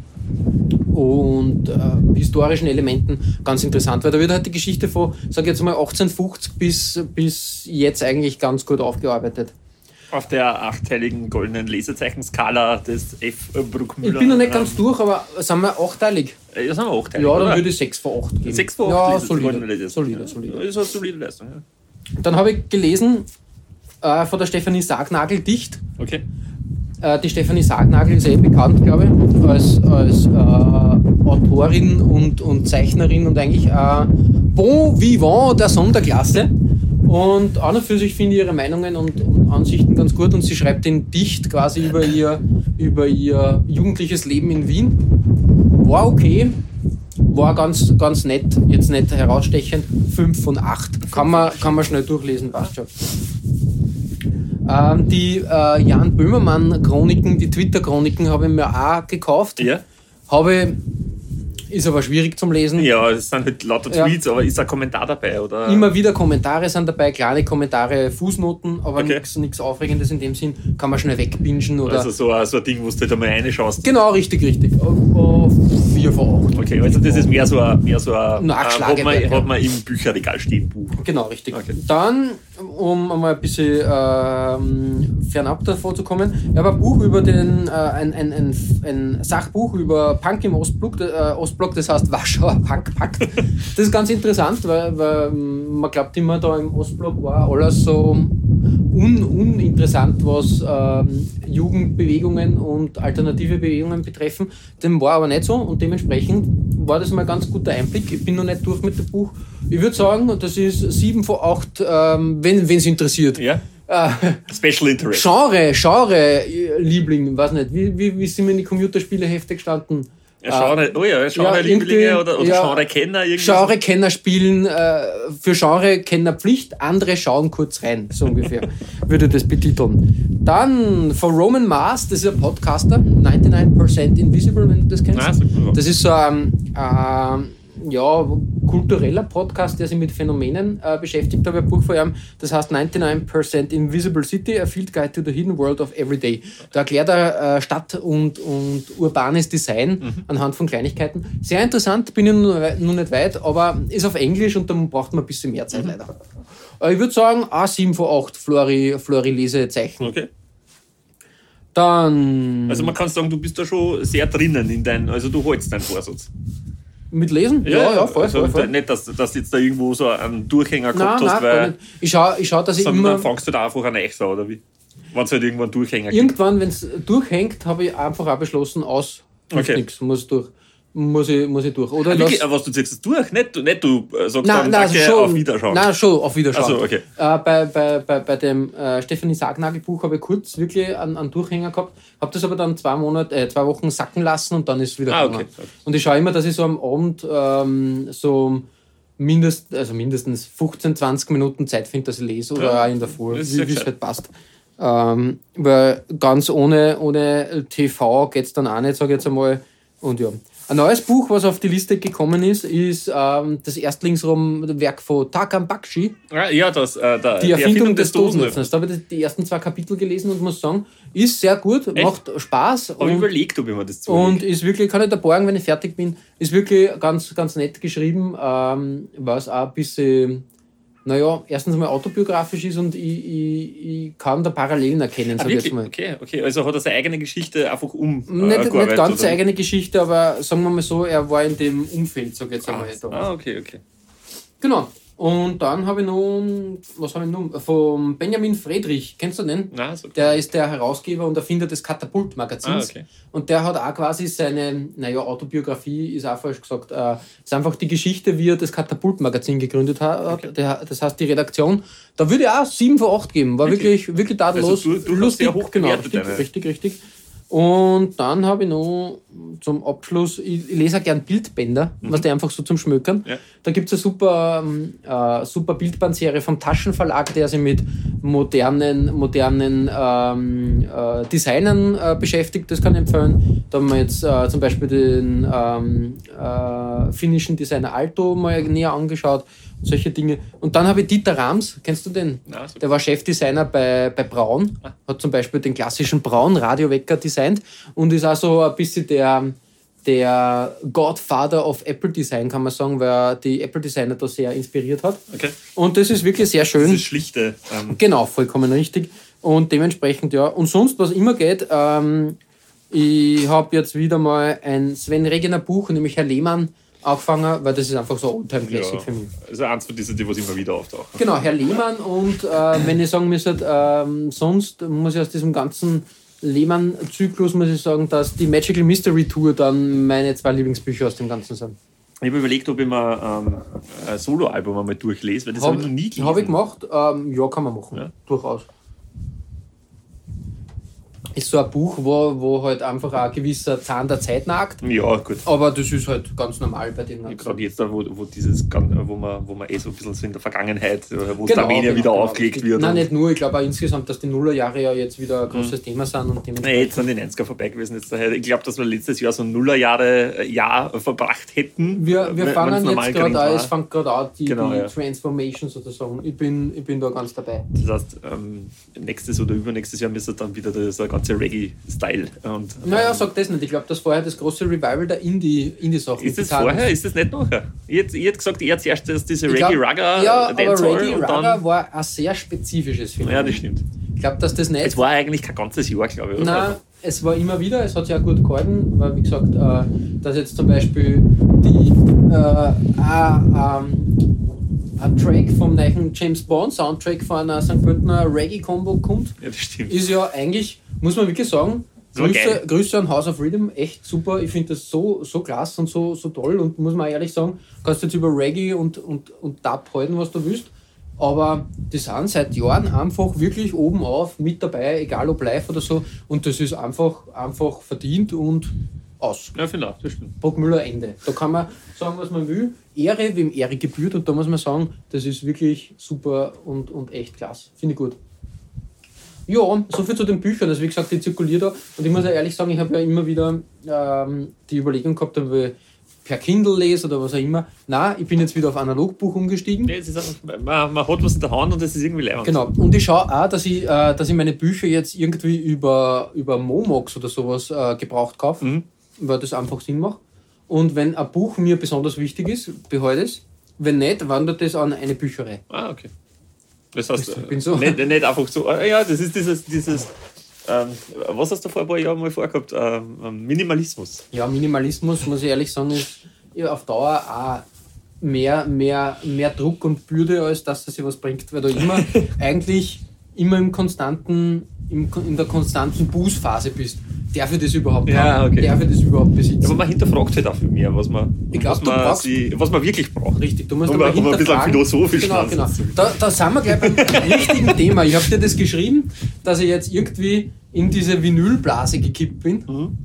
Speaker 4: und äh, historischen Elementen ganz interessant, weil da wird halt die Geschichte von, sag ich jetzt mal, 1850 bis, bis jetzt eigentlich ganz gut aufgearbeitet.
Speaker 5: Auf der achteiligen goldenen Lesezeichen-Skala des F. Bruckmüller.
Speaker 4: Ich bin noch nicht ganz durch, aber sind wir achteilig?
Speaker 5: Das haben wir achteilig.
Speaker 4: Ja, dann
Speaker 5: oder?
Speaker 4: würde ich 6 von 8 geben.
Speaker 5: 6 vor 8
Speaker 4: Ja, solide. Solide, solide.
Speaker 5: Das ist eine solide Leistung. Ja.
Speaker 4: Dann habe ich gelesen äh, von der Stefanie Sargnagel Dicht.
Speaker 5: Okay.
Speaker 4: Äh, die Stefanie Sargnagel ist eh bekannt, glaube ich, als, als äh, Autorin und, und Zeichnerin und eigentlich äh, Bon Vivant der Sonderklasse. Und an und für sich finde ich ihre Meinungen und, und Ansichten ganz gut und sie schreibt den Dicht quasi über ihr, über ihr jugendliches Leben in Wien. War okay, war ganz, ganz nett, jetzt nicht herausstechend. 5 von 8. Kann man, kann man schnell durchlesen, passt schon. Ähm, die äh, Jan Böhmermann-Chroniken, die Twitter-Chroniken habe ich mir auch gekauft.
Speaker 5: Ja.
Speaker 4: Habe ist aber schwierig zum Lesen.
Speaker 5: Ja, es sind halt lauter
Speaker 4: Ja.
Speaker 5: Tweets, aber ist ein Kommentar dabei, oder?
Speaker 4: Immer wieder Kommentare sind dabei, kleine Kommentare, Fußnoten, aber
Speaker 5: Okay.
Speaker 4: nichts Aufregendes in dem Sinn. Kann man schnell wegbingen oder.
Speaker 5: Also so, ein- so ein Ding, wo du halt einmal reinschaust.
Speaker 4: genau, richtig, richtig. Äh, Vier von acht.
Speaker 5: Okay, also das ist mehr so ein, mehr so ein
Speaker 4: Nachschlagewerk,
Speaker 5: hat, man, hat man im Bücherregal stehen Buch.
Speaker 4: Genau, richtig.
Speaker 5: Okay.
Speaker 4: Dann, um einmal ein bisschen ähm, fernab davor zu kommen, ich habe ein Buch über den, äh, ein, ein, ein, ein Sachbuch über Punk im Ostblock, äh, Ostblock, das heißt Warschauer Punkpakt. Das ist ganz interessant, weil, weil ähm, man glaubt immer, da im Ostblock war alles so un, uninteressant, was ähm, Jugendbewegungen und alternative Bewegungen betreffen. Dem war aber nicht so und dementsprechend war das mal ein ganz guter Einblick. Ich bin noch nicht durch mit dem Buch. Ich würde sagen, das ist 7 von 8, ähm, wenn es interessiert.
Speaker 5: Ja?
Speaker 4: Äh,
Speaker 5: Special Interest.
Speaker 4: Genre, Genre, Liebling, weiß nicht, wie, wie, wie sind wir in die Computerspielehefte gestanden?
Speaker 5: Ja, Genre, oh ja,
Speaker 4: ja,
Speaker 5: Genre-Lieblinge
Speaker 4: irgendwie-
Speaker 5: oder, oder
Speaker 4: ja,
Speaker 5: Genre-Kenner.
Speaker 4: Genre-Kenner spielen, äh, für Genre-Kenner Pflicht, andere schauen kurz rein, so ungefähr, würde das betiteln. Dann von Roman Mars, das ist ein Podcaster, 99% Invisible, wenn du das kennst.
Speaker 5: Ah, mir was.
Speaker 4: Das ist so ein ähm, ja, kultureller Podcast, der sich mit Phänomenen äh, beschäftigt. Da habe ich ein Buch von ihm, das heißt 99% Invisible City, a Field Guide to the Hidden World of Everyday. Da erklärt er äh, Stadt- und, und urbanes Design
Speaker 5: Mhm.
Speaker 4: anhand von Kleinigkeiten. Sehr interessant, bin ich noch, nicht weit, aber ist auf Englisch und dann braucht man ein bisschen mehr
Speaker 5: Mhm.
Speaker 4: Zeit leider. Äh, ich würde sagen, A7 von 8 Flori, Flori Lesezeichen.
Speaker 5: Okay.
Speaker 4: Dann
Speaker 5: Also man kann sagen, du bist da schon sehr drinnen in dein, also du holst deinen Vorsatz.
Speaker 4: Mit Lesen? Ja, ja, voll,
Speaker 5: also
Speaker 4: voll, voll.
Speaker 5: Nicht, dass, dass du jetzt da irgendwo so einen Durchhänger gehabt
Speaker 4: Nein,
Speaker 5: hast,
Speaker 4: nein,
Speaker 5: weil.
Speaker 4: Ich schaue, ich schau, dass ich immer.
Speaker 5: fangst du da einfach an euch oder wie? Wenn es halt irgendwo einen Durchhänger gibt.
Speaker 4: Irgendwann, wenn es durchhängt, habe ich einfach auch beschlossen, aus,
Speaker 5: Okay.
Speaker 4: nichts, muss durch. Muss ich, muss ich durch. Oder
Speaker 5: Ah,
Speaker 4: ich
Speaker 5: wirklich? Ah, was du ziehst es durch? Nicht, du- nicht du äh, sagst
Speaker 4: Nein,
Speaker 5: dann,
Speaker 4: nein, also schon,
Speaker 5: auf Wiederschauen.
Speaker 4: Nein, schon auf Wiederschauen.
Speaker 5: Ach so, okay.
Speaker 4: äh, bei, bei, bei, bei dem äh, Stefanie Sagnagel Buch habe ich kurz wirklich einen, einen Durchhänger gehabt, habe das aber dann zwei Monate, äh, zwei Wochen sacken lassen und dann ist es wieder
Speaker 5: Ah, okay.
Speaker 4: Und ich schaue immer, dass ich so am Abend ähm, so mindest, also mindestens 15, 20 Minuten Zeit finde, dass ich lese oder
Speaker 5: Ja,
Speaker 4: auch in der Früh, wie es halt passt. Ähm, weil ganz ohne, ohne TV geht es dann auch nicht, sage ich jetzt einmal. Und ja. Ein neues Buch, was auf die Liste gekommen ist, ist ähm, das Erstlingswerk von Takam Bakshi,
Speaker 5: Ah, ja, das, äh, der,
Speaker 4: die Erfindung, des
Speaker 5: Dosenöffners.
Speaker 4: Dosenöffners. Da habe ich die ersten zwei Kapitel gelesen und muss sagen, ist sehr gut, macht Spaß und,
Speaker 5: überlegt, ob ich mir das zu
Speaker 4: und ist wirklich, kann ich da borgen, wenn ich fertig bin, ist wirklich ganz, ganz nett geschrieben, ähm, was auch ein bisschen, naja, erstens mal autobiografisch ist und ich, ich, ich kann da Parallelen erkennen,
Speaker 5: Ah,
Speaker 4: sag ich jetzt mal.
Speaker 5: Okay, okay. Also hat er seine eigene Geschichte einfach um.
Speaker 4: Nicht, nicht ganz seine eigene Geschichte, aber sagen wir mal so, er war in dem Umfeld, sag jetzt einmal. da.
Speaker 5: Ah, okay, okay.
Speaker 4: Genau. Und dann habe ich noch, was habe ich noch? Vom Benjamin Friedrich, kennst du den?
Speaker 5: Na, so
Speaker 4: Der ist der Herausgeber und Erfinder des Katapult-Magazins.
Speaker 5: Ah, okay.
Speaker 4: Und der hat auch quasi seine, naja, Autobiografie ist auch falsch gesagt, äh, ist einfach die Geschichte, wie er das Katapult-Magazin gegründet hat. Der, das heißt, die Redaktion, da würde ich auch 7 von 8 geben. War wirklich, wirklich tadellos.
Speaker 5: Also du- durchaus
Speaker 4: lustig,
Speaker 5: sehr hoch
Speaker 4: genau, richtig, richtig, richtig. Und dann habe ich noch zum Abschluss, ich, ich lese auch gern Bildbänder, was die einfach so zum Schmökern.
Speaker 5: Ja.
Speaker 4: Da gibt es eine super, ähm, äh, super Bildbandserie vom Taschenverlag, der sich mit modernen, modernen ähm, äh, Designern äh, beschäftigt. Das kann ich empfehlen. Da haben wir jetzt äh, zum Beispiel den ähm, äh, finnischen Designer Alto mal näher angeschaut. Solche Dinge. Und dann habe ich Dieter Rams, kennst du den?
Speaker 5: So
Speaker 4: Der war Chefdesigner bei, bei Braun, hat zum Beispiel den klassischen Braun-Radiowecker designt und ist auch so ein bisschen der, der Godfather of Apple Design, kann man sagen, weil er die Apple Designer da sehr inspiriert hat.
Speaker 5: Okay.
Speaker 4: Und das ist wirklich sehr schön.
Speaker 5: Das ist schlichte. Ähm,
Speaker 4: Genau, vollkommen richtig. Und dementsprechend, ja. Und sonst, was immer geht, ähm, ich habe jetzt wieder mal ein Sven Regener Buch, nämlich Herr Lehmann, angefangen, weil das ist einfach so Oldtime Classic
Speaker 5: ja,
Speaker 4: für mich.
Speaker 5: also eins von diesen, die was immer wieder auftauchen.
Speaker 4: Genau, Herr Lehmann und äh, wenn ich sagen müsste, ähm, sonst muss ich aus diesem ganzen Lehmann-Zyklus, muss ich sagen, dass die Magical Mystery Tour dann meine zwei Lieblingsbücher aus dem Ganzen sind.
Speaker 5: Ich habe überlegt, ob ich mir ähm, ein Soloalbum einmal durchlese, weil das habe ich noch nie gelesen.
Speaker 4: Habe ich gemacht, ähm, ja, kann man machen,
Speaker 5: Ja.
Speaker 4: durchaus. Ist so ein Buch, wo, wo halt einfach ein gewisser Zahn der Zeit nagt.
Speaker 5: Ja, gut.
Speaker 4: Aber das ist halt ganz normal bei den ganzen.
Speaker 5: Gerade jetzt, wo, wo dieses, wo man, wo man eh so ein bisschen so in der Vergangenheit, äh, wo es
Speaker 4: Genau,
Speaker 5: Armenien
Speaker 4: genau,
Speaker 5: wieder
Speaker 4: genau.
Speaker 5: aufgelegt wird.
Speaker 4: Nein, nicht nur. Ich glaube auch insgesamt, dass die Nullerjahre ja jetzt wieder ein großes Thema sind. Und
Speaker 5: Nee, jetzt sind die 90er vorbei gewesen. Jetzt daher, ich glaube, dass wir letztes Jahr so ein Nullerjahre-Jahr verbracht hätten.
Speaker 4: wir, wir fangen jetzt gerade an, es fängt gerade an, die,
Speaker 5: Genau,
Speaker 4: die
Speaker 5: ja.
Speaker 4: Transformation sozusagen. Ich bin, ich bin da ganz dabei.
Speaker 5: Das heißt, ähm, nächstes oder übernächstes Jahr müsste dann wieder der, so ein ganzer Reggae-Style. Und,
Speaker 4: Naja,
Speaker 5: ähm,
Speaker 4: sag das nicht. Ich glaube, dass vorher das große Revival der Indie- Indie-Sachen
Speaker 5: ist das vorher? Ist das nicht nachher? Ich hätte ich hätte gesagt, eher zuerst dass diese Reggae-Raga
Speaker 4: Ja, aber Reggae
Speaker 5: dann.
Speaker 4: war ein sehr spezifisches Film.
Speaker 5: Ja, das stimmt.
Speaker 4: Ich glaube, dass das nicht.
Speaker 5: Es war eigentlich kein ganzes Jahr, glaube ich. Oder?
Speaker 4: Nein, es war immer wieder, es hat sich auch gut gehalten, weil wie gesagt, äh, dass jetzt zum Beispiel die äh, äh, ähm, ein Track vom neuen James Bond Soundtrack von einer St. Pöltener Reggae-Combo kommt,
Speaker 5: Ja, das stimmt.
Speaker 4: ist ja eigentlich, muss man wirklich sagen, Grüße. Grüße an House of Rhythm, echt super. Ich finde das so, so klasse und so, so toll und muss man ehrlich sagen, kannst jetzt über Reggae und, und, und Dub halten, was du willst. Aber die sind seit Jahren einfach wirklich oben auf mit dabei, egal ob live oder so. Und das ist einfach, einfach verdient und aus.
Speaker 5: Ja, finde auch, das stimmt.
Speaker 4: Bob Müller Ende. Da kann man sagen, was man will. Ehre, wem Ehre gebührt. Und da muss man sagen, das ist wirklich super und, und echt klasse. Finde ich gut. Ja, soviel zu den Büchern. Also wie gesagt, die zirkuliert da. Und ich muss ja ehrlich sagen, ich habe ja immer wieder ähm, die Überlegung gehabt, ob ich per Kindle lese oder was auch immer. Nein, ich bin jetzt wieder auf Analogbuch umgestiegen.
Speaker 5: Nee, es ist man, man hat was in der Hand und das ist irgendwie leibend.
Speaker 4: Genau. Und ich schaue auch, dass ich, äh, dass ich meine Bücher jetzt irgendwie über, über Momox oder sowas äh, gebraucht kaufe,
Speaker 5: Mhm.
Speaker 4: weil das einfach Sinn macht. Und wenn ein Buch mir besonders wichtig ist, behalte es. Wenn nicht, wandert es an eine Bücherei.
Speaker 5: Ah, okay. Das heißt,
Speaker 4: Ich bin so-
Speaker 5: nicht, nicht einfach so, ah, ja, das ist dieses, dieses ähm, was hast du vor ein paar Jahren mal vorgehabt? Ähm, ähm, Minimalismus.
Speaker 4: Ja, Minimalismus, muss ich ehrlich sagen, ist auf Dauer auch mehr, mehr, mehr Druck und Bürde, als dass es sich was bringt, weil du immer eigentlich immer im konstanten, im, in der konstanten Bußphase bist. Darf ich das überhaupt
Speaker 5: Ja,
Speaker 4: haben?
Speaker 5: okay.
Speaker 4: Darf ich das überhaupt besitzen?
Speaker 5: Ja, aber man hinterfragt halt auch viel mehr, was man,
Speaker 4: glaub,
Speaker 5: was, man sie, was man wirklich braucht.
Speaker 4: Richtig, du musst
Speaker 5: Um
Speaker 4: aber
Speaker 5: um ein bisschen philosophisch
Speaker 4: Genau, genau. Da, da sind wir gleich beim richtigen Thema. Ich habe dir das geschrieben, dass ich jetzt irgendwie in diese Vinylblase gekippt bin.
Speaker 5: Mhm.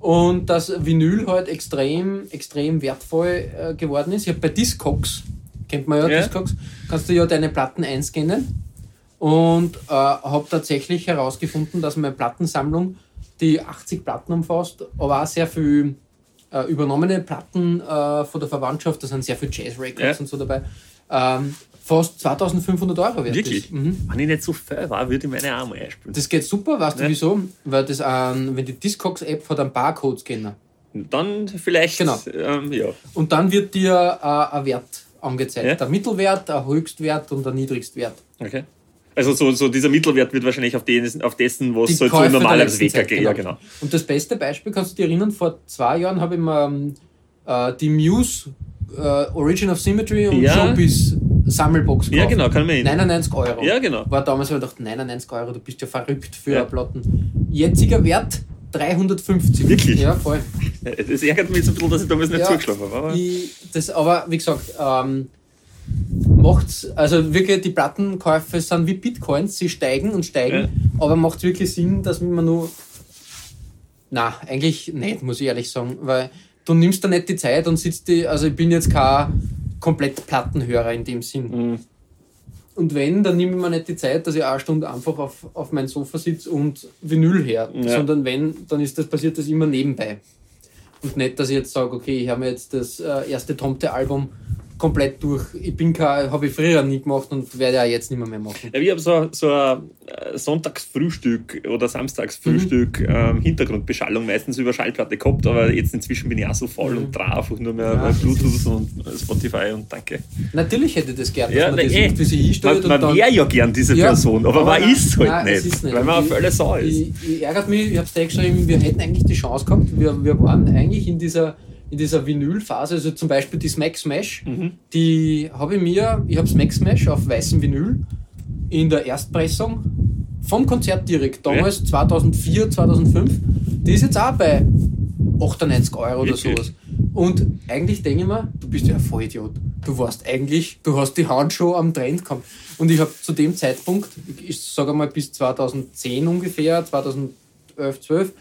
Speaker 4: Und dass Vinyl halt extrem, extrem wertvoll äh, geworden ist. Ich habe bei Discogs, kennt man ja,
Speaker 5: Ja.
Speaker 4: Discogs, kannst du ja deine Platten einscannen. Und äh, habe tatsächlich herausgefunden, dass meine Plattensammlung die 80 Platten umfasst, aber auch sehr viel äh, übernommene Platten äh, von der Verwandtschaft, da sind sehr viele Jazz-Records
Speaker 5: Ja.
Speaker 4: und so dabei, ähm, fast 2500 Euro wert
Speaker 5: Wirklich?
Speaker 4: ist. Mhm.
Speaker 5: Wenn ich nicht so fair war, würde ich meine mal einspielen.
Speaker 4: Das geht super, weißt
Speaker 5: Ja.
Speaker 4: du wieso? Weil das an, wenn die Discogs-App hat einen Barcode-Scanner.
Speaker 5: Dann vielleicht,
Speaker 4: Genau.
Speaker 5: ähm, ja.
Speaker 4: Und dann wird dir äh, ein Wert angezeigt.
Speaker 5: Ja.
Speaker 4: Der Mittelwert, ein Höchstwert und ein Niedrigstwert.
Speaker 5: Okay. Also so, so dieser Mittelwert wird wahrscheinlich auf, den, auf dessen, was
Speaker 4: Die
Speaker 5: so, normales
Speaker 4: letzten
Speaker 5: WKG,
Speaker 4: Zeit,
Speaker 5: ja genau.
Speaker 4: Und das beste Beispiel, kannst du dich erinnern, vor zwei Jahren habe ich mir ähm, äh, die Muse äh, Origin of Symmetry und
Speaker 5: Ja.
Speaker 4: Showbiz Sammelbox
Speaker 5: Ja, genau, kann erinnern.
Speaker 4: 99 Euro.
Speaker 5: Ja, genau.
Speaker 4: War damals, weil ich dachte, 99 Euro, du bist ja verrückt für
Speaker 5: Ja.
Speaker 4: Platten. Jetziger Wert 350.
Speaker 5: Wirklich?
Speaker 4: Ja, voll.
Speaker 5: Das ärgert mich so ein bisschen, dass ich damals nicht
Speaker 4: Ja,
Speaker 5: zugeschlafen habe. Aber
Speaker 4: Ich, das, aber wie gesagt, ähm, macht's, also wirklich die Plattenkäufe sind wie Bitcoins, sie steigen und steigen,
Speaker 5: Ja.
Speaker 4: aber macht es wirklich Sinn, dass man nur. Na, eigentlich nicht, muss ich ehrlich sagen, weil du nimmst da nicht die Zeit und sitzt die, also ich bin jetzt kein komplett Plattenhörer in dem Sinn.
Speaker 5: Mhm.
Speaker 4: Und wenn, dann nehme ich mir nicht die Zeit, dass ich eine Stunde einfach auf, auf mein Sofa sitze und Vinyl her.
Speaker 5: Ja.
Speaker 4: Sondern wenn, dann ist das, passiert das immer nebenbei. Und nicht, dass ich jetzt sage, okay, ich habe mir jetzt das äh, erste Tomte-Album komplett durch. Ich bin habe ich früher nie gemacht und werde auch jetzt nicht mehr, mehr machen.
Speaker 5: Ja, ich habe so, so ein äh, Sonntagsfrühstück oder Samstagsfrühstück
Speaker 4: Mhm.
Speaker 5: ähm, Hintergrundbeschallung meistens über Schallplatte gehabt, aber jetzt inzwischen bin ich auch so faul
Speaker 4: Mhm.
Speaker 5: und drauf einfach nur mehr
Speaker 4: Ja,
Speaker 5: Bluetooth und äh, Spotify und danke.
Speaker 4: Natürlich hätte ich das gerne, dass
Speaker 5: Ja,
Speaker 4: man das
Speaker 5: eh.
Speaker 4: irgendwie sich hinstellt
Speaker 5: Man, man wäre ja gern diese
Speaker 4: Ja,
Speaker 5: Person, aber, man
Speaker 4: nein,
Speaker 5: ist halt
Speaker 4: nein,
Speaker 5: nicht,
Speaker 4: ist nicht.
Speaker 5: weil man
Speaker 4: Ich-
Speaker 5: auf alle Sau ist.
Speaker 4: Ich, ich ärgert mich, ich habe es dir geschrieben, wir hätten eigentlich die Chance gehabt, wir, wir waren eigentlich in dieser, in dieser Vinyl-Phase, also zum Beispiel die Smack Smash,
Speaker 5: Mhm.
Speaker 4: die habe ich mir, ich habe Smack Smash auf weißem Vinyl in der Erstpressung vom Konzert direkt, damals 2004, 2005, die ist jetzt auch bei 98 Euro oder
Speaker 5: Wirklich?
Speaker 4: sowas. Und eigentlich denke ich mir, du bist ja ein Vollidiot. Du warst eigentlich, du hast die Handschuhe am Trend gehabt. Und ich habe zu dem Zeitpunkt, ich sage mal bis 2010 ungefähr, 11, 12,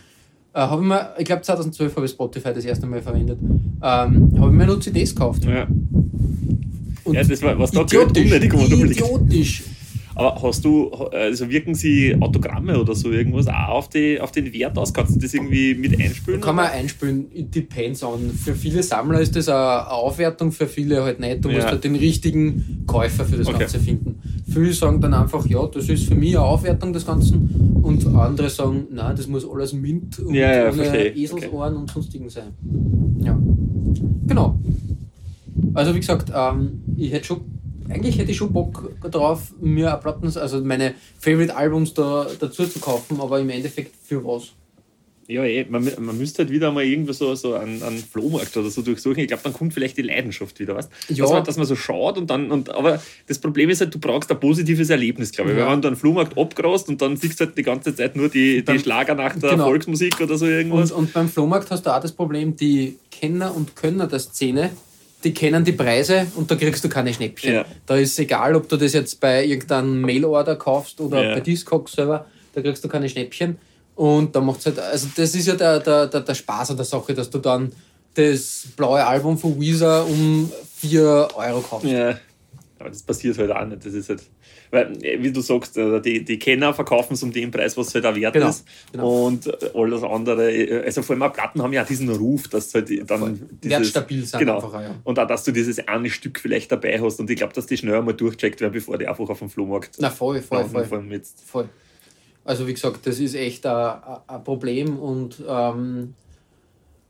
Speaker 4: äh, habe ich mir, ich glaube 2012 habe ich Spotify das erste Mal verwendet, ähm, habe ich mir nur CDs gekauft.
Speaker 5: Ja.
Speaker 4: Und
Speaker 5: ja, das war, was da gehört,
Speaker 4: idiotisch,
Speaker 5: unnötig,
Speaker 4: idiotisch.
Speaker 5: Aber hast du, also wirken sie Autogramme oder so irgendwas auch auf, die, auf den Wert aus? Kannst du das irgendwie mit einspülen?
Speaker 4: Kann man einspülen, it depends on. Für viele Sammler ist das eine Aufwertung, für viele halt nicht. Du
Speaker 5: Ja.
Speaker 4: musst halt den richtigen Käufer für das
Speaker 5: Okay.
Speaker 4: Ganze finden. Viele sagen dann einfach, ja, das ist für mich eine Aufwertung des Ganzen. Und andere sagen, nein, das muss alles mint und
Speaker 5: Ja, ja,
Speaker 4: ohne. Eselsohren und sonstigen sein. Ja. Genau. Also wie gesagt, ähm, ich hätte schon, eigentlich hätte ich schon Bock drauf, mir Platten, also meine Favorite Albums da dazu zu kaufen, aber im Endeffekt für was?
Speaker 5: Ja, eh, man, man müsste halt wieder mal irgendwo so, so einen, einen Flohmarkt oder so durchsuchen. Ich glaube, dann kommt vielleicht die Leidenschaft wieder, weißt
Speaker 4: Ja.
Speaker 5: dass, man, dass man so schaut und dann, und, aber das Problem ist halt, du brauchst ein positives Erlebnis, glaube ich.
Speaker 4: Ja.
Speaker 5: Weil wenn du einen Flohmarkt abgrast und dann siehst du halt die ganze Zeit nur die,
Speaker 4: Dann-
Speaker 5: die Schlager nach der
Speaker 4: genau.
Speaker 5: Volksmusik oder so irgendwas.
Speaker 4: Und, und beim Flohmarkt hast du auch das Problem, die Kenner und Könner der Szene, die kennen die Preise und da kriegst du keine Schnäppchen.
Speaker 5: Ja.
Speaker 4: Da ist egal, ob du das jetzt bei irgendeinem Mailorder kaufst oder
Speaker 5: Ja.
Speaker 4: bei Discogs selber, da kriegst du keine Schnäppchen. Und da macht's halt, also das ist ja der, der, der, der Spaß an der Sache, dass du dann das blaue Album von Weezer um 4 Euro kaufst.
Speaker 5: Ja, aber das passiert halt auch nicht. Das ist halt, weil, äh, wie du sagst, äh, die, die Kenner verkaufen es um den Preis, was es halt auch wert
Speaker 4: Genau,
Speaker 5: ist.
Speaker 4: genau.
Speaker 5: Und äh, alles andere, also vor allem auch Platten haben ja auch diesen Ruf, dass halt dann
Speaker 4: Voll.
Speaker 5: dieses,
Speaker 4: Wertstabil sind
Speaker 5: genau.
Speaker 4: einfach ja.
Speaker 5: Und auch, dass du dieses eine Stück vielleicht dabei hast. Und ich glaube, dass die schnell einmal durchcheckt werden, bevor die einfach auf dem Flohmarkt
Speaker 4: Na voll, voll,
Speaker 5: laufen.
Speaker 4: voll.
Speaker 5: Vor allem jetzt.
Speaker 4: Voll. Also wie gesagt, das ist echt ein, ein- ein Problem und ähm,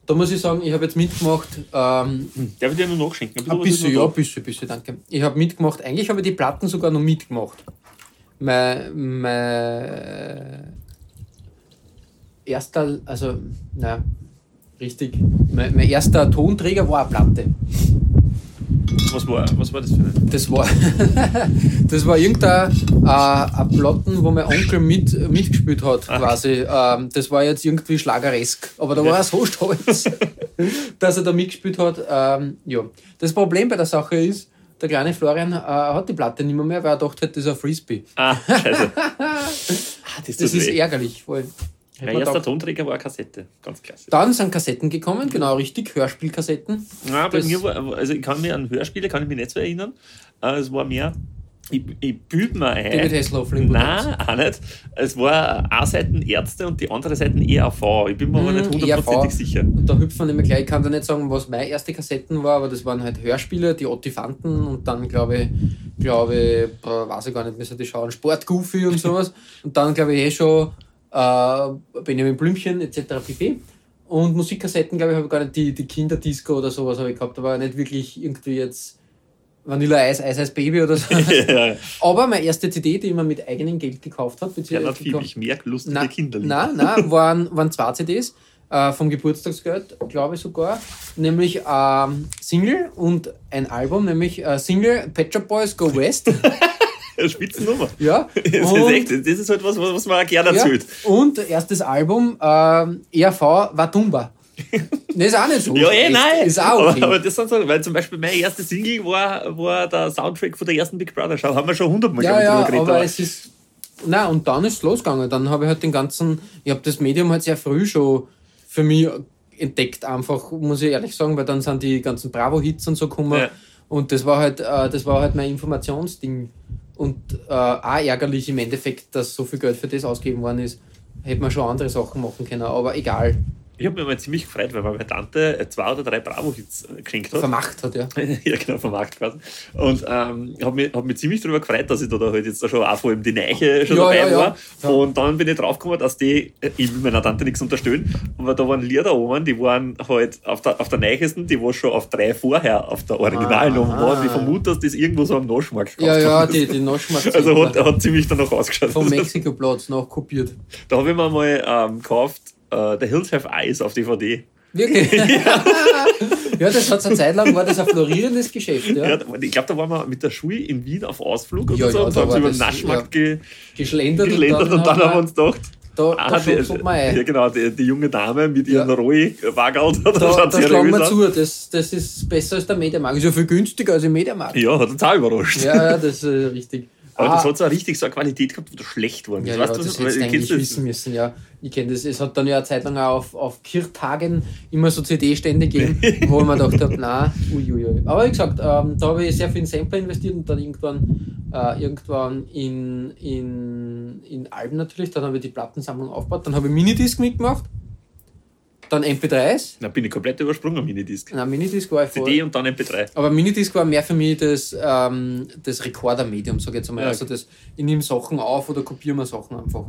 Speaker 4: da muss ich sagen, ich habe jetzt mitgemacht, ähm,
Speaker 5: Darf ich dir nur nachschenken?
Speaker 4: ein
Speaker 5: ist
Speaker 4: bisschen,
Speaker 5: noch
Speaker 4: ja,
Speaker 5: da?
Speaker 4: ein bisschen, bisschen, danke. Ich habe mitgemacht, eigentlich habe ich die Platten sogar noch mitgemacht. Mein, mein erster, also, na, richtig, mein, mein erster Tonträger war eine Platte.
Speaker 5: Was war, was war das für eine?
Speaker 4: Das war, das war irgendein äh, ein Platten, wo mein Onkel mit, mitgespielt hat, quasi. Ähm, das war jetzt irgendwie schlageresk. Aber da war er so stolz, dass er da mitgespielt hat. Ähm, ja. Das Problem bei der Sache ist, der kleine Florian äh, hat die Platte nicht mehr, mehr, weil er dachte, das ist ein Frisbee.
Speaker 5: Ah, scheiße. ah, das,
Speaker 4: Das ist
Speaker 5: weh.
Speaker 4: ärgerlich. Voll.
Speaker 5: Mein erster. Tonträger war eine Kassette. Ganz klasse.
Speaker 4: Dann sind Kassetten gekommen, genau richtig, Hörspielkassetten.
Speaker 5: Ja, bei
Speaker 4: Das-
Speaker 5: mir war, also ich kann mich an Hörspiele, kann ich mich nicht so erinnern. Äh, Es war mehr, ich, ich büte mir ein.
Speaker 4: David Hasselhoff,
Speaker 5: Nein, auch nicht. Es war eine Seite Ärzte und die andere Seite ERV. Ich bin mir aber
Speaker 4: Mhm,
Speaker 5: nicht hundertprozentig
Speaker 4: ERV.
Speaker 5: sicher.
Speaker 4: Und da hüpfen wir nämlich gleich, ich kann da nicht sagen, was meine erste Kassetten war, aber das waren halt Hörspiele, die Ottifanten und dann glaube ich, glaube ich, weiß ich gar nicht, müssen die schauen, Sportgoofy und sowas. und dann glaube ich eh schon äh, Benjamin Blümchen etc. pp. Und Musikkassetten, glaube ich, habe ich gar nicht, die, die Kinderdisco oder sowas habe ich gehabt, aber nicht wirklich irgendwie jetzt Vanilla Eis, Eis, Eis Baby oder so.
Speaker 5: ja,
Speaker 4: aber meine erste CD, die ich mir mit eigenem Geld gekauft habe,
Speaker 5: Bernhard
Speaker 4: beziehungsweise
Speaker 5: Fieb, ich merke lustige
Speaker 4: Nein,
Speaker 5: Kinderlieder.
Speaker 4: nein, nein, waren, waren zwei CDs äh, vom Geburtstagsgeld, glaube ich sogar. Nämlich ähm, Single und ein Album, nämlich äh, Single Pet Shop Boys Go West.
Speaker 5: Spitzennummer.
Speaker 4: ja.
Speaker 5: Das ist,
Speaker 4: Und,
Speaker 5: echt, das ist halt was, was man auch gerne
Speaker 4: ja,
Speaker 5: erzählt.
Speaker 4: und erstes Album ähm, ERV Watumba. Das ist auch nicht so.
Speaker 5: Ja, eh, nein.
Speaker 4: Ist auch okay.
Speaker 5: aber, aber das sind so, weil zum Beispiel meine erste Single war, war der Soundtrack von der ersten Big Brother Show. Haben wir schon hundertmal
Speaker 4: ja, ja,
Speaker 5: drüber
Speaker 4: aber
Speaker 5: geredet.
Speaker 4: es ist. Na, und dann ist es losgegangen. Dann habe ich halt den ganzen. Ich habe das Medium halt sehr früh schon für mich entdeckt, einfach, muss ich ehrlich sagen, weil dann sind die ganzen Bravo-Hits und so gekommen.
Speaker 5: Ja.
Speaker 4: Und das war halt, äh, das war halt mein Informationsding. Und äh, auch ärgerlich im Endeffekt, dass so viel Geld für das ausgegeben worden ist. Hätte man schon andere Sachen machen können, aber egal.
Speaker 5: Ich habe mich mal ziemlich gefreut, weil meine Tante zwei oder drei Bravo-Hits äh, geschenkt hat.
Speaker 4: Vermacht hat, ja.
Speaker 5: ja, genau, vom Markt quasi. Und ähm, habe mich, hab mich ziemlich darüber gefreut, dass ich da, da halt jetzt da schon auch vor allem die Neiche schon
Speaker 4: Ja,
Speaker 5: dabei
Speaker 4: ja, ja.
Speaker 5: war.
Speaker 4: Ja.
Speaker 5: Und dann bin ich draufgekommen, dass die, äh, ich will meiner Tante nichts unterstellen, aber da waren Lieder oben, die waren halt auf der, auf der Neichesten, die war schon auf drei vorher auf der Originalen oben
Speaker 4: Ah.
Speaker 5: waren. Ich vermute, dass das irgendwo so am Naschmarkt
Speaker 4: Ja, ja,
Speaker 5: worden
Speaker 4: die, die Noschmark
Speaker 5: Also hat, hat ziemlich danach ausgeschaut.
Speaker 4: vom Mexiko-Platz noch kopiert.
Speaker 5: Da habe ich mir mal ähm, gekauft, äh, The Hills Have Eyes auf DVD.
Speaker 4: Wirklich? ja, das hat eine Zeit lang, war das ein florierendes Geschäft. Ja.
Speaker 5: Ja, ich glaube, da waren wir mit der Schule in Wien auf Ausflug oder
Speaker 4: Ja,
Speaker 5: so
Speaker 4: ja,
Speaker 5: und
Speaker 4: da
Speaker 5: haben sie über den Naschmarkt ge
Speaker 4: Geschlendert,
Speaker 5: geschlendert und dann haben wir uns gedacht,
Speaker 4: da,
Speaker 5: ah,
Speaker 4: da
Speaker 5: die,
Speaker 4: man ein.
Speaker 5: ja, genau, die, die junge Dame mit ihren
Speaker 4: Ja.
Speaker 5: Rohi-Wagel, da,
Speaker 4: Da,
Speaker 5: schaut
Speaker 4: da schlagen wir zu, das, das ist besser als der Mediamarkt. Ist ja viel günstiger als im Mediamarkt.
Speaker 5: Ja, hat uns auch überrascht.
Speaker 4: Ja, ja, das ist äh, richtig.
Speaker 5: Aber
Speaker 4: Ah.
Speaker 5: das hat so richtig so eine Qualität gehabt, wo du schlecht worden
Speaker 4: Ja,
Speaker 5: bist.
Speaker 4: ja,
Speaker 5: weißt du,
Speaker 4: das hättest du eigentlich wissen müssen, ja. Ich kenne das. Es hat dann ja eine Zeit lang auch auf, auf Kirchtagen immer so CD-Stände gegeben, wo mir gedacht habe, nein, uiuiui. Aber wie gesagt, ähm, da habe ich sehr viel in Sampler investiert und dann irgendwann, äh, irgendwann in, in, in Alben natürlich. Dann habe ich die Plattensammlung aufgebaut. Dann habe ich Minidisc mitgemacht. Dann MP3s.
Speaker 5: Da bin ich komplett übersprungen, Minidisc.
Speaker 4: Nein, Minidisc war ich voll.
Speaker 5: CD und dann MP3.
Speaker 4: Aber Minidisc war mehr für mich das, ähm, das Recorder-Medium, sag ich jetzt einmal.
Speaker 5: Ja.
Speaker 4: Also das, ich nehme Sachen auf oder kopiere mir Sachen einfach.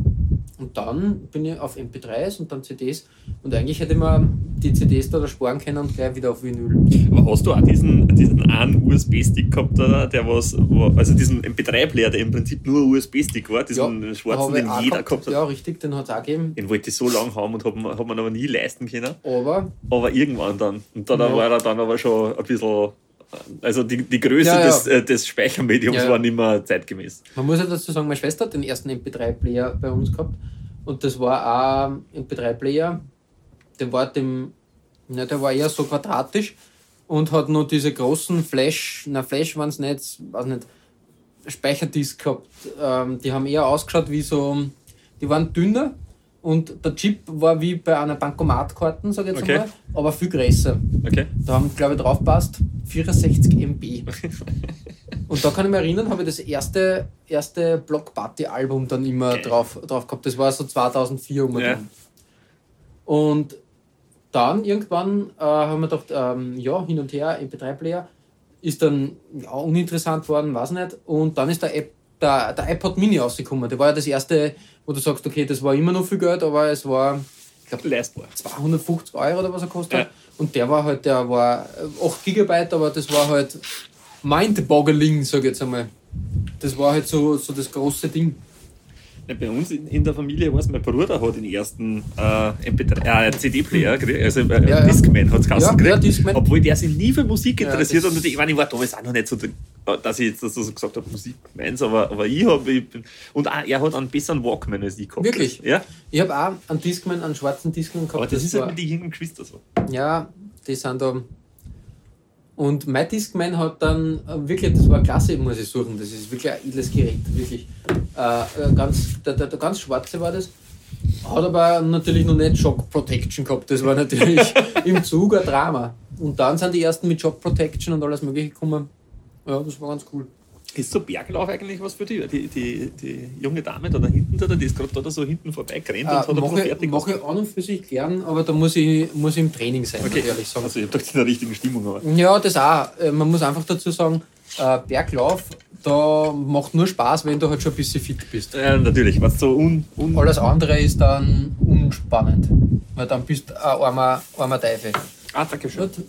Speaker 4: Und dann bin ich auf MP3s und dann CDs. Und eigentlich hätte man die CDs da sparen können und gleich wieder auf Vinyl.
Speaker 5: Aber hast du auch diesen, diesen einen USB-Stick gehabt, da, der was, also diesen MP3-Player, der im Prinzip nur ein USB-Stick war, diesen schwarzen,
Speaker 4: habe ich
Speaker 5: den jeder
Speaker 4: gehabt.
Speaker 5: gehabt hat?
Speaker 4: Ja, richtig, den hat es auch gegeben.
Speaker 5: Den wollte ich so lange haben und hat man, hat man aber nie leisten können.
Speaker 4: Aber
Speaker 5: Aber irgendwann dann. Und da
Speaker 4: Ja.
Speaker 5: war er dann aber schon ein bisschen. Also die, die Größe
Speaker 4: Ja, ja.
Speaker 5: Des, äh, des Speichermediums
Speaker 4: Ja,
Speaker 5: war nicht mehr zeitgemäß.
Speaker 4: man muss ja dazu sagen, meine Schwester hat den ersten MP3-Player bei uns gehabt. Und das war auch ein MP3-Player, der war dem, ne, der war eher so quadratisch und hat nur diese großen Flash, na Flash waren es nicht, weiß nicht, Speicherdisk gehabt. Ähm, die haben eher ausgeschaut wie so, die waren dünner und der Chip war wie bei einer Bankomatkarte, sag ich jetzt
Speaker 5: Okay.
Speaker 4: einmal, aber viel größer.
Speaker 5: Okay?
Speaker 4: Da haben, glaube ich, drauf passt 64 MB. Und da kann ich mich erinnern, habe ich das erste, erste Block Party Album dann immer
Speaker 5: Geil.
Speaker 4: drauf, drauf gehabt. Das war so 2004 um und
Speaker 5: Ja.
Speaker 4: Und dann irgendwann äh, haben wir gedacht, ähm, ja, hin und her, MP3-Player, ist dann ja, uninteressant worden, weiß nicht. Und dann ist der, App, der, der iPod Mini rausgekommen. Der war ja das erste, wo du sagst, okay, das war immer noch viel Geld, aber es war, ich glaube,
Speaker 5: Leistbar.
Speaker 4: 250 Euro oder was er kostet.
Speaker 5: Ja.
Speaker 4: Und der war halt, der war äh, 8 Gigabyte, aber das war halt mind-boggling, sag ich jetzt einmal. Das war halt so, so das große Ding.
Speaker 5: Ja, bei uns in, in der Familie war es, mein Bruder hat den ersten äh, MP3, äh, CD-Player, gekriegt, also äh,
Speaker 4: Ja, ja.
Speaker 5: Discman hat es
Speaker 4: Ja,
Speaker 5: gekriegt,
Speaker 4: ja, Discman.
Speaker 5: obwohl der sich nie für Musik
Speaker 4: Ja,
Speaker 5: interessiert
Speaker 4: das-
Speaker 5: und ich meine, ich war damals auch noch nicht so, dass ich jetzt das so gesagt habe, Musik meins, aber, aber ich habe, und auch, er hat einen besseren Walkman als ich gehabt.
Speaker 4: Wirklich?
Speaker 5: Ja,
Speaker 4: Ich habe auch einen Discman, einen schwarzen Discman gehabt.
Speaker 5: aber das, ist
Speaker 4: war,
Speaker 5: halt mit den jungen Geschwistern so.
Speaker 4: Ja, die sind da. Und mein Discman hat dann äh, wirklich, das war klasse, muss ich suchen. Das ist wirklich ein edles Gerät, wirklich. Äh, äh, ganz, der, der, der ganz schwarze war das. Hat aber natürlich noch nicht Shock Protection gehabt. Das war natürlich im Zug ein Drama. Und dann sind die ersten mit Shock Protection und alles Mögliche gekommen. Ja, das war ganz cool.
Speaker 5: Ist so Berglauf eigentlich was für dich? Die, die, die junge Dame da, da hinten, da, die ist gerade da so hinten vorbei gerannt und hat
Speaker 4: mache
Speaker 5: fertig
Speaker 4: mach ich an und für sich gern, aber da muss ich, muss ich im Training sein,
Speaker 5: Okay,
Speaker 4: ehrlich sagen.
Speaker 5: also ich habe doch in der richtigen Stimmung, aber.
Speaker 4: Ja, das auch. Äh, Man muss einfach dazu sagen, äh, Berglauf, da macht nur Spaß, wenn du halt schon ein bisschen fit bist.
Speaker 5: Ja, natürlich, was so un, un
Speaker 4: Alles andere ist dann unspannend, weil dann bist du ein armer, armer Teufel.
Speaker 5: Ah, danke schön.
Speaker 4: Gut,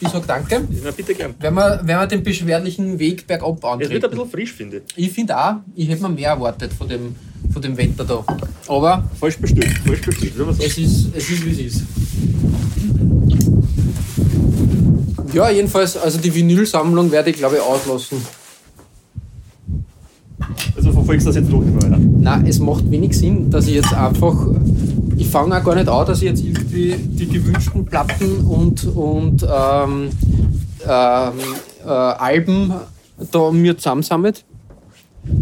Speaker 4: ich sag danke.
Speaker 5: Na, bitte gern.
Speaker 4: Wenn wir, wenn wir den beschwerlichen Weg bergab
Speaker 5: Es wird ein
Speaker 4: antreten.
Speaker 5: bisschen frisch, finde ich.
Speaker 4: Ich finde auch, ich hätte mir mehr erwartet von dem, von dem Wetter da. Aber
Speaker 5: Falsch bestellt, falsch bestellt, wenn man sagt.
Speaker 4: es ist, es ist wie es ist. Ja, jedenfalls, also die Vinylsammlung werde ich glaube ich auslassen.
Speaker 5: Also verfolgst du das jetzt durch, oder?
Speaker 4: Nein, es macht wenig Sinn, dass ich jetzt einfach. Ich fange auch gar nicht an, dass ich jetzt irgendwie die gewünschten Platten und, und ähm, ähm, äh, Alben da mir zusammensammelt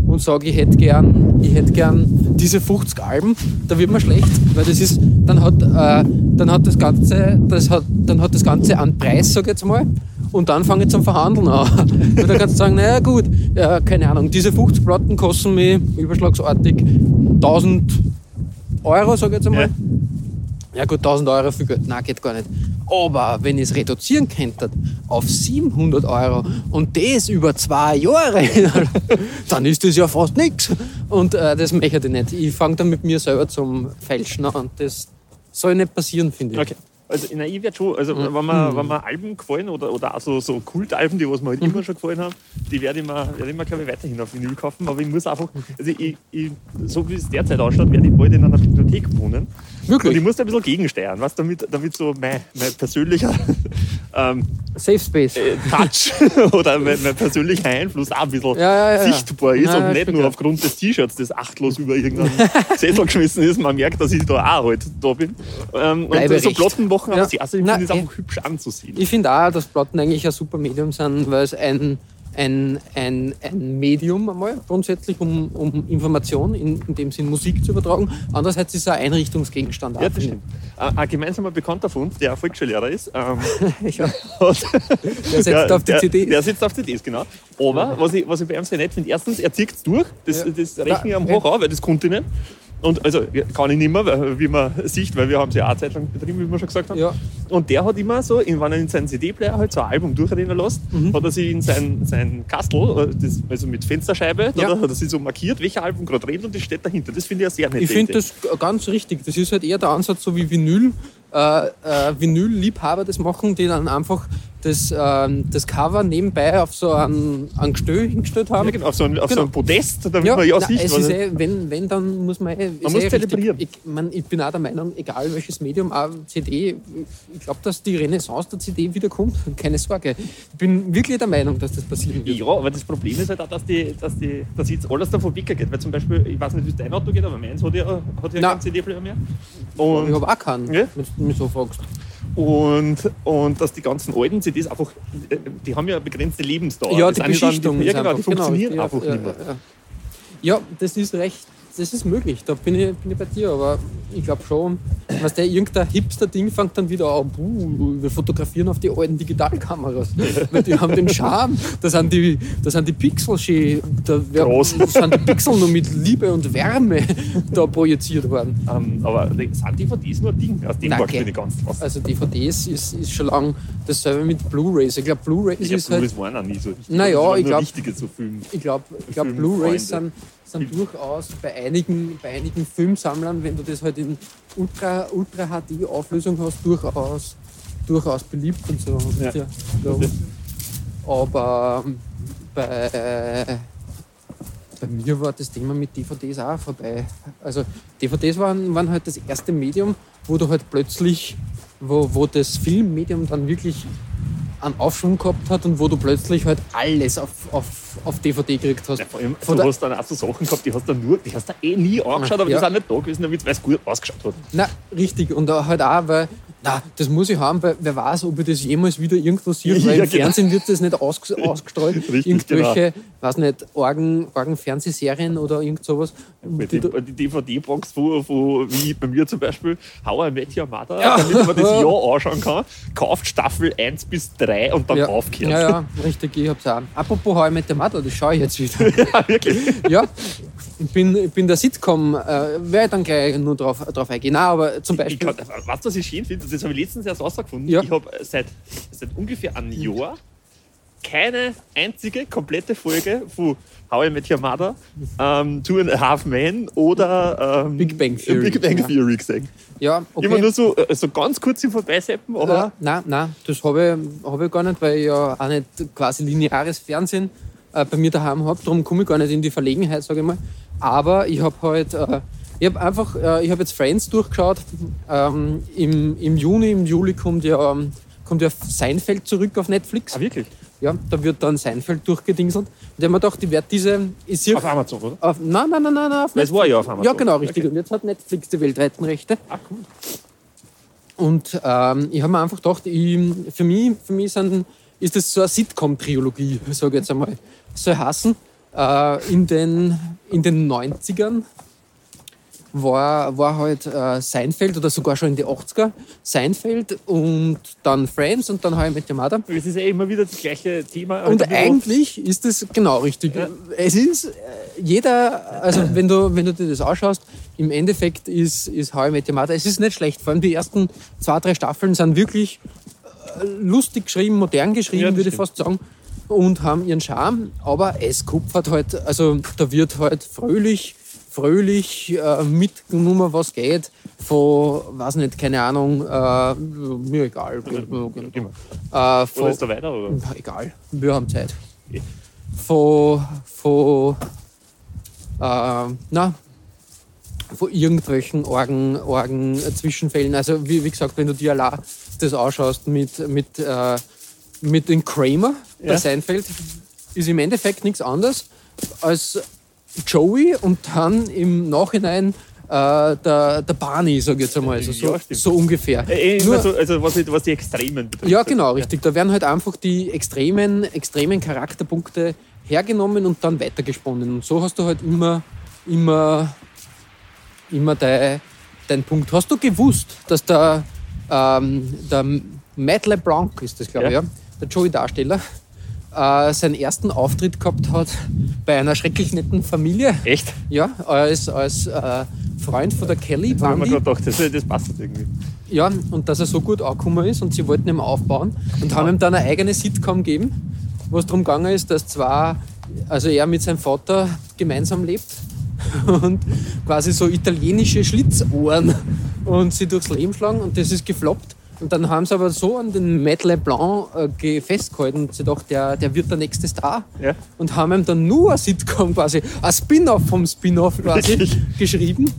Speaker 4: und sage, ich hätte gern, ich gern diese 50 Alben, da wird mir schlecht, weil das ist, dann hat, äh, dann hat das Ganze, das hat, dann hat das Ganze einen Preis, sag ich jetzt mal, und dann fange ich zum Verhandeln an. Weil dann kannst du sagen, naja gut, ja, keine Ahnung, diese 50 Platten kosten mich überschlagsartig 1000 Euro, sag ich jetzt einmal. Ja gut, 1000 Euro für Geld, nein, geht gar nicht. Aber wenn ich es reduzieren könnte auf 700 Euro und das über zwei Jahre, dann ist das ja fast nichts. Und äh, das möchte ich nicht. Ich fange dann mit mir selber zum Fälschen an. Das soll nicht passieren, finde ich.
Speaker 5: Okay. Also in der ich werde schon, also wenn mir, wenn mir Alben gefallen oder, oder auch so, so Kultalben, die was mir halt immer schon gefallen haben, die werde ich mir, werde ich mir glaube ich, weiterhin auf Vinyl kaufen. Aber ich muss einfach, also ich, ich, so wie es derzeit ausschaut, werde ich bald in einer Bibliothek wohnen. Und ich
Speaker 4: Wirklich?
Speaker 5: muss da ein bisschen gegensteuern, was damit, damit so mein, mein persönlicher ähm,
Speaker 4: Safe Space.
Speaker 5: äh, Touch oder mein, mein persönlicher Einfluss auch ein bisschen
Speaker 4: Ja, ja, ja,
Speaker 5: sichtbar ist und nicht nur aufgrund des T-Shirts, das achtlos über irgendeinen Sessel geschmissen ist. Man merkt, dass ich da auch halt da bin. Ähm, und
Speaker 4: Bleibe
Speaker 5: so
Speaker 4: recht.
Speaker 5: Platten machen aber also ich finde es einfach hübsch anzusehen.
Speaker 4: Ich finde auch, dass Platten eigentlich ein super Medium sind, weil es ein, ein, ein, ein Medium einmal grundsätzlich, um, um Information, in, in dem Sinn Musik zu übertragen. Andererseits ist es ein Einrichtungsgegenstand.
Speaker 5: Ja,
Speaker 4: auch,
Speaker 5: das stimmt. Ein, ein gemeinsamer Bekannter von uns, der Volksschullehrer ist, ähm.
Speaker 4: Ja, der setzt auf die
Speaker 5: der,
Speaker 4: CDs.
Speaker 5: Der sitzt auf CDs, genau. Aber was ich, was ich bei ihm sehr nett finde, erstens, er zieht es durch, das,
Speaker 4: Ja.
Speaker 5: das rechne ich am
Speaker 4: Ja.
Speaker 5: hoch an, weil das konnte ich nicht. Und also kann ich nicht mehr, wie man sieht, weil wir haben es ja auch eine Zeit lang betrieben, wie wir schon gesagt haben.
Speaker 4: Ja.
Speaker 5: Und der hat immer so, wenn er in seinen CD-Player halt so ein Album durchrennen lässt,
Speaker 4: Mhm.
Speaker 5: hat er sich in sein, sein Kastel, äh, das, also mit Fensterscheibe,
Speaker 4: Ja.
Speaker 5: da hat er sich so markiert, welcher Album gerade rennt und das steht dahinter. Das finde ich ja sehr nett.
Speaker 4: Ich finde das ganz richtig. Das ist halt eher der Ansatz, so wie Vinyl. Äh, äh, Vinyl-Liebhaber das machen, die dann einfach das, ähm, das Cover nebenbei auf so ein, ein Gestell hingestellt haben.
Speaker 5: Ja, genau, auf so ein, auf so
Speaker 4: Genau.
Speaker 5: ein Podest, damit man ja sieht,
Speaker 4: es ist eh, wenn, wenn, dann muss man eh. ist
Speaker 5: muss
Speaker 4: eh
Speaker 5: zelebrieren.
Speaker 4: Ich, man, ich bin auch der Meinung, egal welches Medium, auch CD, ich glaube, dass die Renaissance der CD wiederkommt. Keine Sorge. Ich bin wirklich der Meinung, dass das passieren wird.
Speaker 5: Ja, aber das Problem ist halt auch, dass, die, dass, die, dass jetzt alles davon weggeht. Weil zum Beispiel, ich weiß nicht, wie es dein Auto geht, aber meins hat ja, hat ja
Speaker 4: Nein.
Speaker 5: keinen CD-Player mehr.
Speaker 4: Ich
Speaker 5: Und,
Speaker 4: habe auch keinen,
Speaker 5: Ja?
Speaker 4: wenn du mich so fragst.
Speaker 5: Und, und dass die ganzen alten CDs einfach, äh, die haben ja eine begrenzte Lebensdauer.
Speaker 4: Ja,
Speaker 5: Das
Speaker 4: die
Speaker 5: dann
Speaker 4: Beschichtung
Speaker 5: Die, ja, genau, die
Speaker 4: einfach- genau,
Speaker 5: funktionieren
Speaker 4: richtig,
Speaker 5: einfach
Speaker 4: ja,
Speaker 5: nicht mehr.
Speaker 4: Ja, ja. ja, das ist recht, das ist möglich, da bin ich, bin ich bei dir, aber ich glaube schon, was der irgendein Hipster-Ding fängt dann wieder an, buh, wir fotografieren auf die alten Digitalkameras, weil die haben den Charme, da sind die, da sind die Pixel schön, da
Speaker 5: Groß.
Speaker 4: sind die Pixel nur mit Liebe und Wärme da projiziert worden.
Speaker 5: Ähm, aber die- sind DVDs nur ein Ding? Aus dem
Speaker 4: Nein,
Speaker 5: magst du
Speaker 4: gell.
Speaker 5: nicht ganz was.
Speaker 4: Also DVDs ist, ist schon lang dasselbe mit Blu-Rays. Ich glaube, Blu-rays
Speaker 5: Ich
Speaker 4: ist
Speaker 5: glaube,
Speaker 4: halt
Speaker 5: das waren auch nie so.
Speaker 4: Naja,
Speaker 5: waren
Speaker 4: ich glaub-
Speaker 5: richtige so.
Speaker 4: Ich glaube, ich glaub. Blu-rays sind, sind durchaus bei einigen, bei einigen Filmsammlern, wenn du das halt in Ultra, Ultra HD Auflösung hast, durchaus, durchaus beliebt und so.
Speaker 5: Ja.
Speaker 4: Ja. Aber ähm, bei, bei mir war das Thema mit DVDs auch vorbei. Also DVDs waren, waren halt das erste Medium, wo du halt plötzlich, wo, wo das Filmmedium dann wirklich einen Aufschwung gehabt hat und wo du plötzlich halt alles auf, auf, auf DVD gekriegt hast.
Speaker 5: Ja, vor allem,
Speaker 4: Von
Speaker 5: du hast dann auch so Sachen gehabt, die hast du nur, die hast du eh nie angeschaut, aber
Speaker 4: Ja.
Speaker 5: die sind nicht da gewesen, damit es gut ausgeschaut hat.
Speaker 4: Na, richtig. Und halt auch, weil, na, das muss ich haben, weil wer weiß, ob ich das jemals wieder irgendwo sehe, weil
Speaker 5: Ja,
Speaker 4: im
Speaker 5: genau.
Speaker 4: Fernsehen wird das nicht aus, ausgestrahlt.
Speaker 5: Richtig,
Speaker 4: Irgendwelche, weiß nicht, Orgen, Orgen-Fernsehserien oder irgend sowas. Die
Speaker 5: die, DVD-Box, von, von, wie bei mir zum Beispiel, How I Met Your Mother,
Speaker 4: Ja.
Speaker 5: damit man das Jahr anschauen kann, kauft Staffel 1 bis 3 und dann
Speaker 4: ja,
Speaker 5: aufgehört.
Speaker 4: ja, ja, richtig, ich hab's auch. Apropos How I Met Your Mother, das schaue ich jetzt wieder.
Speaker 5: Ja, wirklich.
Speaker 4: ja, ich bin, ich bin der Sitcom, äh, werde ich dann gleich nur drauf, drauf eingehen. Nein, aber zum
Speaker 5: Ich
Speaker 4: Beispiel.
Speaker 5: kann, weißt du, was ich schön finde? Das habe ich letztens erst rausgefunden.
Speaker 4: Ja.
Speaker 5: Ich habe seit, seit ungefähr einem Jahr keine einzige komplette Folge von How I Met Your Mother, ähm, Two and a Half Men oder ähm,
Speaker 4: Big Bang Theory.
Speaker 5: Big Bang
Speaker 4: Ja.
Speaker 5: Theory gesehen.
Speaker 4: ja, okay.
Speaker 5: Immer nur so, äh, so ganz kurz im Vorbeiseppen, aber
Speaker 4: Ja, nein, nein, das habe ich, hab ich gar nicht, weil ich ja auch nicht quasi lineares Fernsehen äh, bei mir daheim habe. Darum komme ich gar nicht in die Verlegenheit, sage ich mal. Aber ich habe halt, äh, ich habe einfach, äh, ich habe jetzt Friends durchgeschaut. Ähm, im, Im Juni, im Juli kommt ja, ähm, kommt ja Seinfeld zurück auf Netflix.
Speaker 5: Ah, wirklich?
Speaker 4: Ja, da wird dann Seinfeld durchgedingselt. Und ich habe mir gedacht, ich werde diese. Ich sehe
Speaker 5: Auf Amazon, oder?
Speaker 4: auf, nein, nein, nein, nein, nein, auf
Speaker 5: es war ja auf Amazon.
Speaker 4: ja, genau, richtig.
Speaker 5: Okay.
Speaker 4: Und jetzt hat Netflix die weltweiten Rechte.
Speaker 5: Ah, cool.
Speaker 4: Und ähm, ich habe mir einfach gedacht, ich, für mich, für mich sind, ist das so eine Sitcom-Trilogie, sage ich jetzt einmal. Soll heißen, äh, in, den, in den 90ern war, war halt äh, Seinfeld oder sogar schon in die 80er Seinfeld und dann Friends und dann halt mit dem Mother.
Speaker 5: Es ist ja immer wieder das gleiche Thema.
Speaker 4: Und eigentlich ist es genau richtig. Es ist äh, jeder, also wenn du, wenn du dir das anschaust, im Endeffekt ist, ist How I Met Your Mother, es ist nicht schlecht. Vor allem die ersten zwei, drei Staffeln sind wirklich äh, lustig geschrieben, modern geschrieben,
Speaker 5: Ja, das
Speaker 4: würde ich fast sagen. Und haben ihren Charme, aber es kupfert halt, also da wird halt fröhlich, fröhlich äh, mitgenommen, was geht. Von, weiß nicht, keine Ahnung, äh, mir egal.
Speaker 5: Immer.
Speaker 4: Äh, von,
Speaker 5: Oder ist da weiter? Oder?
Speaker 4: ja, egal, wir haben Zeit. Von, von, äh, na, von irgendwelchen Orgen, Orgen äh, Zwischenfällen. Also wie, wie gesagt, wenn du dir allein das anschaust mit, mit, äh, mit den Kramer bei
Speaker 5: Ja.
Speaker 4: Seinfeld, ist im Endeffekt nichts anderes als Joey und dann im Nachhinein äh, der, der Barney, sag ich jetzt einmal. Also so,
Speaker 5: Ja,
Speaker 4: so ungefähr.
Speaker 5: Äh, äh,
Speaker 4: Nur-
Speaker 5: so, also was, was die Extremen betrifft.
Speaker 4: Ja, genau, richtig. Da werden halt einfach die extremen, extremen Charakterpunkte hergenommen und dann weitergesponnen. Und so hast du halt immer, immer, immer dein, dein Punkt. Hast du gewusst, dass der, ähm, der Matt LeBlanc ist das, glaube ich,
Speaker 5: Ja.
Speaker 4: ja, der Joey-Darsteller, äh, seinen ersten Auftritt gehabt hat bei einer schrecklich netten Familie.
Speaker 5: Echt?
Speaker 4: Ja, als, als äh, Freund von der Kelly
Speaker 5: Da haben wir gerade gedacht, das, das passt irgendwie.
Speaker 4: Ja, und dass er so gut angekommen ist und sie wollten ihn aufbauen und haben ihm dann eine eigene Sitcom gegeben, wo es darum gegangen ist, dass zwar, also er mit seinem Vater gemeinsam lebt und quasi so italienische Schlitzohren und sie durchs Leben schlagen und das ist gefloppt. Und dann haben sie aber so an den Matt LeBlanc äh, ge- festgehalten und sie dachten, der, der wird der nächste Star.
Speaker 5: Ja.
Speaker 4: Und haben ihm dann nur eine Sitcom quasi, ein Spin-off vom Spin-off quasi geschrieben.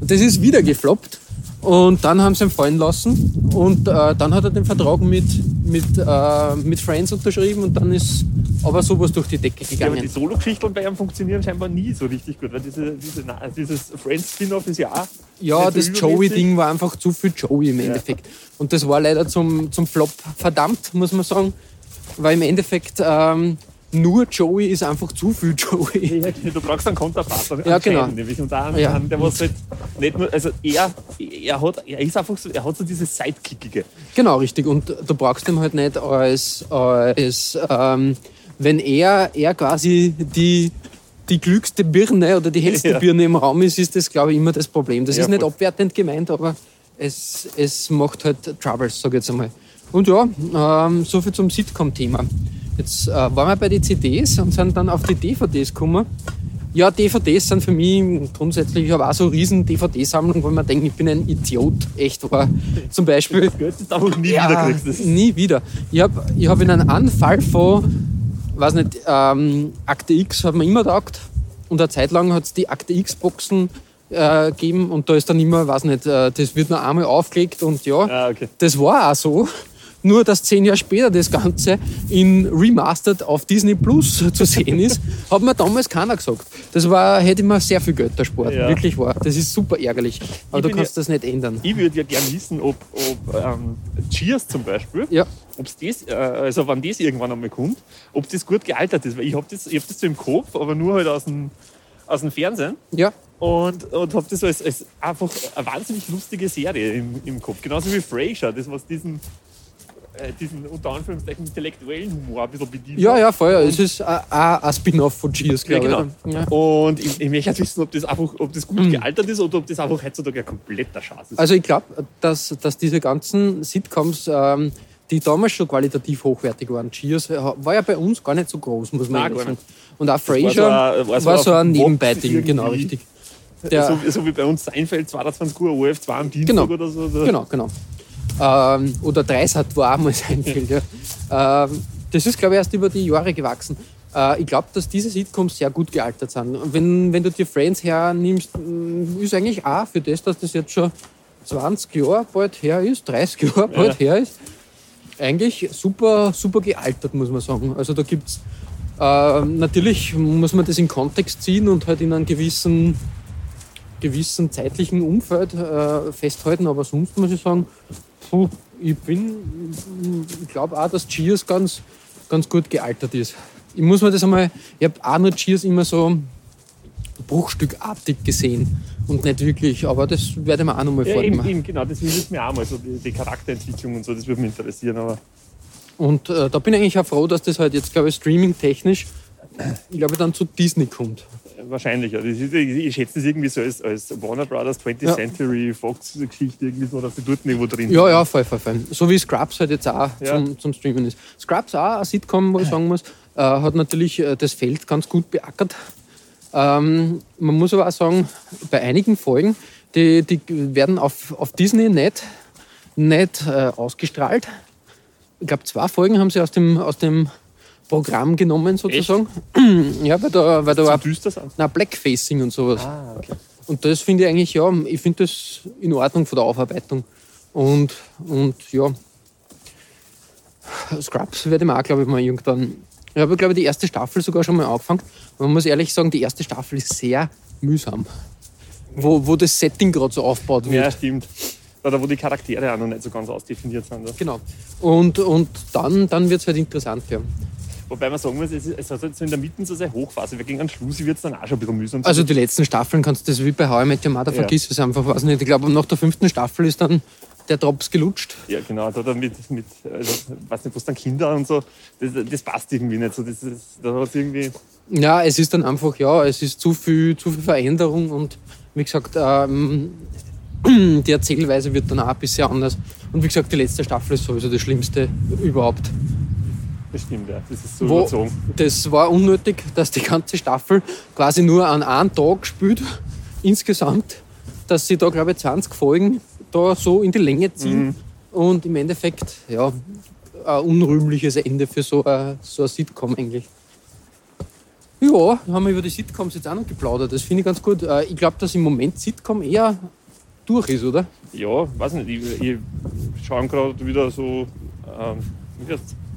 Speaker 4: Und das ist wieder gefloppt. Und dann haben sie ihn fallen lassen. Und äh, dann hat er den Vertrag mit, mit, äh, mit Friends unterschrieben und dann ist aber sowas durch die Decke
Speaker 5: Ja, aber
Speaker 4: gegangen.
Speaker 5: die Solo-Geschichten bei ihm funktionieren scheinbar nie so richtig gut, weil diese, diese, na, dieses Friends-Spin-Off ist ja auch.
Speaker 4: Ja,
Speaker 5: so
Speaker 4: das. Joey-Ding war einfach zu viel Joey im Endeffekt. Und das war leider zum, zum Flop verdammt, muss man sagen. Weil im Endeffekt ähm, nur Joey ist einfach zu viel Joey.
Speaker 5: Ja, Du brauchst einen Konterpart, einen
Speaker 4: Ja, genau.
Speaker 5: Nämlich. Und einen,
Speaker 4: Ja.
Speaker 5: einen, der was halt nicht nur, also er, er, hat, er ist einfach so, er hat so dieses Sidekickige.
Speaker 4: Genau, richtig. Und du brauchst ihn halt nicht als, als ähm, wenn er, er quasi die, die klügste Birne oder die hellste
Speaker 5: Ja.
Speaker 4: Birne im Raum ist, ist das, glaube ich, immer das Problem. Das
Speaker 5: Ja,
Speaker 4: ist nicht
Speaker 5: voll.
Speaker 4: abwertend gemeint, aber es, es macht halt Troubles, sage ich jetzt einmal. Und ja, ähm, so viel zum Sitcom-Thema. Jetzt äh, waren wir bei den CDs und sind dann auf die DVDs gekommen. Ja, DVDs sind für mich grundsätzlich, ich habe auch so eine riesen DVD-Sammlung, wo man denkt, ich bin ein Idiot, echt wahr. Zum Beispiel
Speaker 5: Das Geld ist einfach nie
Speaker 4: ja,
Speaker 5: wieder kriegst. Das
Speaker 4: nie wieder. Ich habe ich hab in einem Anfall von, weiß nicht, ähm, Akte X hat man immer gedacht. Und eine Zeit lang hat es die Akte X-Boxen äh, gegeben und da ist dann immer, weiß nicht, äh, das wird nur einmal aufgelegt und ja,
Speaker 5: Ah, okay.
Speaker 4: das war auch so. Nur, dass zehn Jahre später das Ganze in Remastered auf Disney Plus zu sehen ist, hat mir damals keiner gesagt. Das war, hätte ich mir sehr viel Geld erspart.
Speaker 5: Ja.
Speaker 4: Wirklich wahr. Das ist super ärgerlich. Aber
Speaker 5: Ich
Speaker 4: du kannst das nicht ändern.
Speaker 5: Ich würde ja gerne wissen, ob, ob ähm, Cheers zum Beispiel,
Speaker 4: Ja.
Speaker 5: ob's das, äh, also wenn das irgendwann einmal kommt, ob das gut gealtert ist. Weil ich habe das, ich hab das so im Kopf, aber nur halt aus dem, aus dem Fernsehen.
Speaker 4: Ja,
Speaker 5: Und, und habe das als, als einfach eine wahnsinnig lustige Serie im, im Kopf. Genauso wie Frasier, das was diesen, äh, diesen unter Anführungszeichen intellektuellen Humor ein bisschen bedient.
Speaker 4: Ja, ja, voll. Es ist auch ein Spin-off von Cheers,
Speaker 5: Ja,
Speaker 4: glaube
Speaker 5: genau.
Speaker 4: ich. Ja.
Speaker 5: Und ich, ich möchte wissen, ob das, einfach, ob das gut gealtert ist oder ob das einfach heutzutage ein kompletter Schatz ist.
Speaker 4: Also ich glaube, dass, dass diese ganzen Sitcoms, ähm, die damals schon qualitativ hochwertig waren, Cheers äh, war ja bei uns gar nicht so groß, muss man
Speaker 5: Nein,
Speaker 4: sagen. Und auch
Speaker 5: war
Speaker 4: Frasier
Speaker 5: so war
Speaker 4: war
Speaker 5: so
Speaker 4: so
Speaker 5: auf
Speaker 4: ein Nebenbei-Ding, genau, richtig.
Speaker 5: So, so wie bei uns Seinfeld 22 Uhr OF2 am Dienstag
Speaker 4: Genau.
Speaker 5: oder so. so.
Speaker 4: Genau, genau. Ähm, oder Dreisat war auch mal sein Film. Ja. Ähm, das ist, glaube ich, erst über die Jahre gewachsen. Äh, ich glaube, dass diese Sitcoms sehr gut gealtert sind. Wenn, wenn du dir Friends hernimmst, mh, ist eigentlich auch für das, dass das jetzt schon 20 Jahre bald her ist, 30 Jahre bald her ist, eigentlich super, super gealtert, muss man sagen. Also da gibt es, äh, natürlich muss man das in Kontext ziehen und halt in einem gewissen gewissen zeitlichen Umfeld äh, festhalten, aber sonst muss ich sagen, puh, ich bin, ich glaube auch, dass Cheers ganz, ganz gut gealtert ist. Ich muss mir das einmal, ich habe auch nur Cheers immer so bruchstückartig gesehen und nicht wirklich, aber das werde ich mir auch nochmal
Speaker 5: Ja,
Speaker 4: vornehmen.
Speaker 5: eben, eben, genau, das würde mir auch mal so, die, die Charakterentwicklung und so, das würde mich interessieren. Aber
Speaker 4: Und äh, da bin ich eigentlich auch froh, dass das halt jetzt, glaube ich, streaming-technisch, ich glaube, dann zu Disney kommt.
Speaker 5: Wahrscheinlich, ja. Ist, ich, ich schätze das irgendwie so als, als Warner Brothers 20th
Speaker 4: Ja.
Speaker 5: Century Fox-Geschichte irgendwie so, dass sie dort irgendwo drin
Speaker 4: Ja,
Speaker 5: sind.
Speaker 4: ja, voll, voll, voll. So wie Scrubs halt jetzt auch
Speaker 5: Ja.
Speaker 4: zum, zum Streamen ist. Scrubs auch, ein Sitcom, wo ich sagen muss, äh, hat natürlich äh, das Feld ganz gut beackert. Ähm, man muss aber auch sagen, bei einigen Folgen, die, die werden auf, auf Disney nicht, nicht äh, ausgestrahlt. Ich glaube, zwei Folgen haben sie aus dem, aus dem Programm genommen, sozusagen. Ja, weil da, weil da war na, Blackfacing und sowas.
Speaker 5: Ah, okay.
Speaker 4: Und das finde ich eigentlich, ja, ich finde das in Ordnung von der Aufarbeitung. Und, und ja, Scrubs werde ich mir auch, glaube ich, mal irgendwann. Ich habe, glaube ich, die erste Staffel sogar schon mal angefangen. Man muss ehrlich sagen, die erste Staffel ist sehr mühsam. wo, wo das Setting gerade so aufgebaut wird.
Speaker 5: Ja, stimmt. Oder wo die Charaktere auch noch nicht so ganz ausdefiniert sind.
Speaker 4: Genau. Und, und dann, dann wird es halt interessant, ja.
Speaker 5: Wobei man sagen muss, es, ist, es hat jetzt so in der Mitte so sehr Hochphase. Wir gegen einen Schluss wird es dann auch schon ein bisschen mühsam.
Speaker 4: Also die letzten Staffeln kannst du das wie bei How I Met Your Mother,
Speaker 5: Ja.
Speaker 4: vergiss es einfach, weiß nicht. Ich glaube, nach der fünften Staffel ist dann der Drops gelutscht.
Speaker 5: ja, genau, da dann mit, mit also, weiß nicht, was dann Kinder und so, das, das passt irgendwie nicht so. Das, das, da hat irgendwie.
Speaker 4: Ja, es ist dann einfach, ja, es ist zu viel, zu viel Veränderung und wie gesagt, ähm, die Erzählweise wird dann auch ein bisschen anders. Und wie gesagt, die letzte Staffel ist sowieso das Schlimmste überhaupt.
Speaker 5: Das stimmt, ja. Das ist so
Speaker 4: Wo,
Speaker 5: überzogen.
Speaker 4: das war unnötig, dass die ganze Staffel quasi nur an einem Tag spielt, insgesamt, dass sie da, glaube ich, 20 Folgen da so in die Länge ziehen und im Endeffekt, ja, ein unrühmliches Ende für so ein, so ein Sitcom eigentlich. Ja, haben wir über die Sitcoms jetzt auch noch geplaudert. Das finde ich ganz gut. Äh, Ich glaube, dass im Moment Sitcom eher durch ist, oder?
Speaker 5: Ja, weiß nicht, ich, ich schaue gerade wieder so. Ähm, wie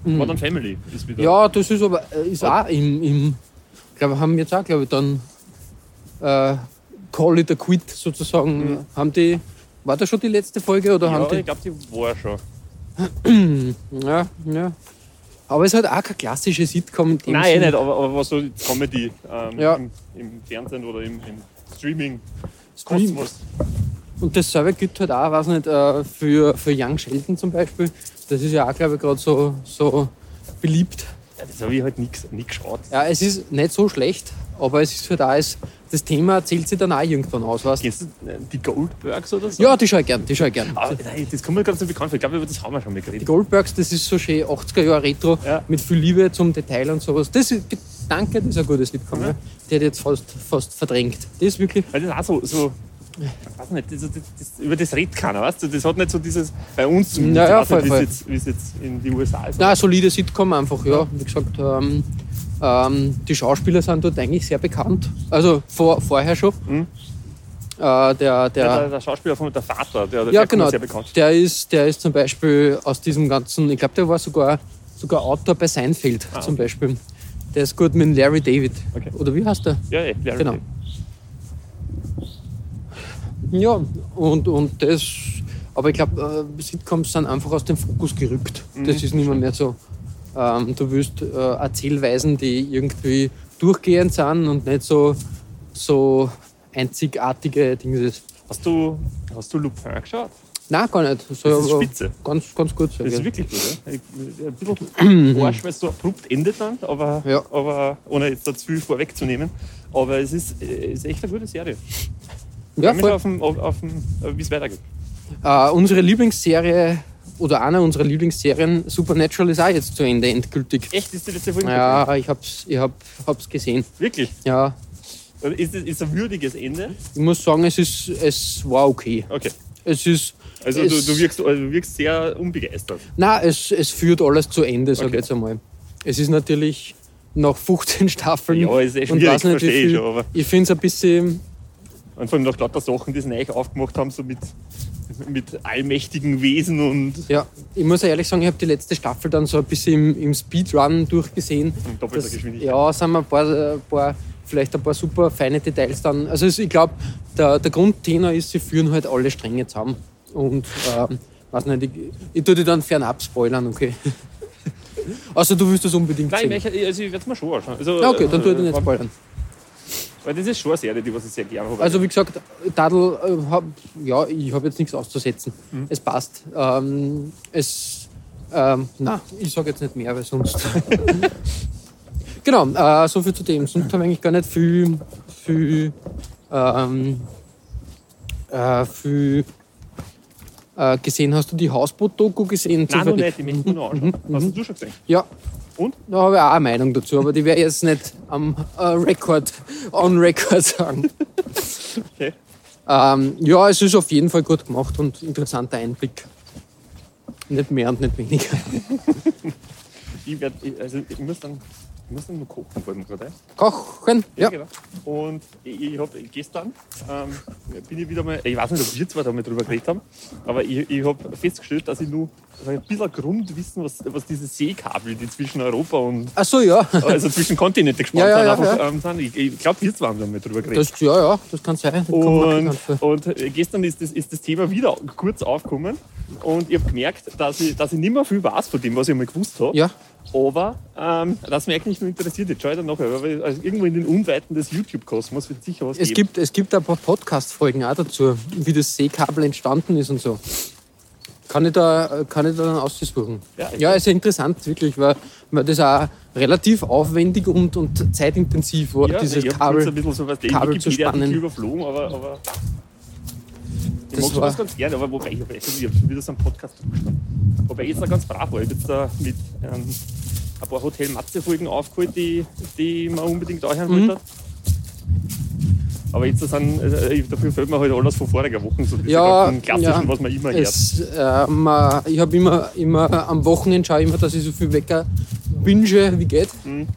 Speaker 5: heißt's? Modern Family ist wieder.
Speaker 4: Mhm. Ja, das ist aber äh, ist auch im, im ich glaube, haben jetzt auch, glaube ich, dann äh, Call it a quit sozusagen. Haben die, war das schon die letzte Folge oder
Speaker 5: ja
Speaker 4: haben
Speaker 5: ich
Speaker 4: die?
Speaker 5: glaube, die war schon.
Speaker 4: Ja, ja. Aber es ist halt auch kein klassische Sitcom
Speaker 5: Nein, eh
Speaker 4: Sinn.
Speaker 5: nicht, aber, aber was so Comedy ähm,
Speaker 4: Ja.
Speaker 5: im, im Fernsehen oder im, im Streaming.
Speaker 4: Stream.
Speaker 5: Kosmos.
Speaker 4: Und dasselbe gilt halt auch, weiß nicht, äh, für, für Young Sheldon zum Beispiel. Das ist ja auch, glaube ich, gerade so, so beliebt.
Speaker 5: Ja, das habe ich halt nie geschaut.
Speaker 4: Ja, es ist nicht so schlecht, aber es ist halt auch, es, das Thema zählt sich dann auch irgendwann aus, weißt
Speaker 5: Kennst du äh, die Goldbergs oder so?
Speaker 4: Ja, die schaue ich gern, die schaue ich gern.
Speaker 5: Aber, nein, das kommt mir gerade so bekannt vor. Ich glaube, über das haben wir schon mal
Speaker 4: Die
Speaker 5: geredet.
Speaker 4: Goldbergs, das ist so schön 80er Jahre Retro,
Speaker 5: Ja.
Speaker 4: mit viel Liebe zum Detail und sowas. Das ist, danke, das ist ein gutes Sitcom. Ja. Die hat jetzt fast, fast verdrängt. Das ist wirklich,
Speaker 5: Weil das auch so, so weiß nicht, das, das, das, über das redet keiner, weißt du? Das hat nicht so dieses, bei uns zumindest,
Speaker 4: Ja, ja,
Speaker 5: ich weiß nicht,
Speaker 4: voll,
Speaker 5: wie es jetzt, jetzt in die USA ist.
Speaker 4: na, solide Sitcom einfach, ja. Wie gesagt, ähm, ähm, die Schauspieler sind dort eigentlich sehr bekannt. Also vor, vorher schon.
Speaker 5: Mhm.
Speaker 4: Äh, der,
Speaker 5: Ja,
Speaker 4: der,
Speaker 5: der, der Schauspieler von der Vater, der, der
Speaker 4: ja, genau.
Speaker 5: sehr bekannt.
Speaker 4: Der ist, der ist zum Beispiel aus diesem ganzen, ich glaube, der war sogar, sogar Autor bei Seinfeld
Speaker 5: Ah,
Speaker 4: zum Beispiel. Der ist gut mit Larry David.
Speaker 5: Okay.
Speaker 4: Oder wie heißt der?
Speaker 5: Ja, ja, Larry
Speaker 4: Genau.
Speaker 5: David.
Speaker 4: Ja, und, und das, aber ich glaube, äh, Sitcoms sind einfach aus dem Fokus gerückt.
Speaker 5: Mhm.
Speaker 4: Das ist nicht mehr, mehr so. Ähm, du willst äh, Erzählweisen, die irgendwie durchgehend sind und nicht so, so einzigartige Dinge.
Speaker 5: Hast du, hast du Lupin geschaut?
Speaker 4: Nein, gar nicht. So,
Speaker 5: Das ist spitze.
Speaker 4: Ganz, ganz gut.
Speaker 5: Das ist
Speaker 4: ich.
Speaker 5: wirklich gut, ja? Ein bisschen Arsch, weil es so abrupt endet dann, aber,
Speaker 4: Ja.
Speaker 5: aber ohne jetzt da zu viel vorwegzunehmen. Aber es ist, äh, ist echt eine gute Serie.
Speaker 4: Ja,
Speaker 5: Ich
Speaker 4: voll.
Speaker 5: auf, auf, auf, den- wie es weitergeht.
Speaker 4: Äh, unsere Lieblingsserie oder einer unserer Lieblingsserien, Supernatural, ist auch jetzt zu Ende endgültig.
Speaker 5: Echt, ist die letzte Folge?
Speaker 4: Ja, ich hab's, ich hab, hab's gesehen.
Speaker 5: Wirklich?
Speaker 4: Ja,
Speaker 5: Ist es ist ein würdiges Ende?
Speaker 4: ich muss sagen, es, ist, es war okay.
Speaker 5: Okay.
Speaker 4: Es ist.
Speaker 5: Also
Speaker 4: es,
Speaker 5: du, du, wirkst, also du wirkst sehr unbegeistert.
Speaker 4: Nein, es, es führt alles zu Ende, sag ich
Speaker 5: Okay.
Speaker 4: jetzt einmal. Es ist natürlich nach 15 Staffeln.
Speaker 5: Ja, ist eh
Speaker 4: und weiß nicht,
Speaker 5: ich
Speaker 4: viel-
Speaker 5: schon, aber-
Speaker 4: Ich finde es ein bisschen.
Speaker 5: Und vor allem noch lauter Sachen, die sie neu aufgemacht haben, so mit, mit allmächtigen Wesen und
Speaker 4: Ja, ich muss ehrlich sagen, ich habe die letzte Staffel dann so ein bisschen im, im Speedrun durchgesehen.
Speaker 5: doppelter
Speaker 4: Das-
Speaker 5: Geschwindigkeit.
Speaker 4: Ja, sind mir ein paar, ein paar, vielleicht ein paar super feine Details dann. Also ich glaube, der, der Grundtenor ist, sie führen halt alle Stränge zusammen. Und ähm, weiß nicht, ich, ich tue die dann fernab spoilern, okay. Außer du willst das unbedingt
Speaker 5: Nein, ich,
Speaker 4: sehen.
Speaker 5: möchte- also ich werde es mir schon anschauen. Also,
Speaker 4: Ja, okay, dann tue ich den
Speaker 5: äh,
Speaker 4: nicht spoilern.
Speaker 5: Weil das ist schon eine Serie, die was ich sehr gerne habe.
Speaker 4: Also wie gesagt, Tadel, äh, hab, ja, ich habe jetzt nichts auszusetzen.
Speaker 5: Mhm.
Speaker 4: Es passt. Ähm, es, ähm, na, ich sage jetzt nicht mehr, weil sonst. genau, äh, so viel zu dem. Sonst habe ich eigentlich gar nicht viel, viel, ähm, äh, viel äh, gesehen. Hast du die Hausboot-Doku gesehen?
Speaker 5: Nein, noch nicht, die möchte ich nur anschauen.
Speaker 4: Mhm,
Speaker 5: Hast du schon gesehen?
Speaker 4: Ja.
Speaker 5: Und?
Speaker 4: Da habe ich auch eine Meinung dazu, aber die werde ich jetzt nicht am äh, Record, on Record sagen.
Speaker 5: Okay.
Speaker 4: Ähm, ja, es ist auf jeden Fall gut gemacht und interessanter Einblick. Nicht mehr und nicht weniger.
Speaker 5: Ich, werd, ich, also ich muss dann Ich muss nur kochen, mir gerade ein.
Speaker 4: Kochen? Ja.
Speaker 5: genau. Und ich, ich habe gestern, ähm, bin ich wieder mal, ich weiß nicht, ob wir zwei da mal drüber geredet haben, aber ich, ich habe festgestellt, dass ich nur also ein bisschen Grundwissen, was, was diese Seekabel, die zwischen Europa und
Speaker 4: Ach so, ja.
Speaker 5: also zwischen Kontinente gespannt
Speaker 4: Ja, ja,
Speaker 5: sind,
Speaker 4: ja, ja.
Speaker 5: Ähm. Ich, ich glaube, wir zwei haben da mal drüber geredet.
Speaker 4: Das, ja, ja, das kann sein. Das
Speaker 5: Und, und äh, gestern ist das, ist das Thema wieder kurz aufgekommen und ich habe gemerkt, dass ich, dass ich nicht mehr viel weiß von dem, was ich mal gewusst habe.
Speaker 4: Ja,
Speaker 5: Aber ähm, das mich eigentlich nur interessiert, jetzt schaue ich dann nachher, weil also irgendwo in den Unweiten des YouTube-Kosmos wird sicher was
Speaker 4: es
Speaker 5: geben.
Speaker 4: gibt, es gibt ein paar Podcast-Folgen auch dazu, wie das Seekabel entstanden ist und so. Kann ich da, kann ich da dann aussuchen.
Speaker 5: Ja,
Speaker 4: Ja, ist ja interessant, wirklich, weil, weil das auch relativ aufwendig und, und zeitintensiv war,
Speaker 5: ja,
Speaker 4: dieses
Speaker 5: ich
Speaker 4: Kabel.
Speaker 5: ein bisschen so was
Speaker 4: Kabel zu spannen.
Speaker 5: überflogen, aber, aber ich
Speaker 4: Das
Speaker 5: mag
Speaker 4: war-
Speaker 5: sowas ganz gerne, aber wobei ich habe schon wieder so einen Podcast gestanden. Wobei ich jetzt da ganz brav war. Ich habe jetzt da mit ähm, ein paar Hotel Matze-Folgen aufgeholt, die, die man unbedingt anhören
Speaker 4: Mhm.
Speaker 5: wollte. Aber jetzt sind, äh, dafür fällt mir halt alles von voriger Woche, so diese
Speaker 4: Ja,
Speaker 5: klassischen,
Speaker 4: ja.
Speaker 5: was man immer hört.
Speaker 4: Es, äh, ich habe immer, immer am Wochenende schaue ich immer, dass ich so viel Wecker binge wie geht.
Speaker 5: Mhm.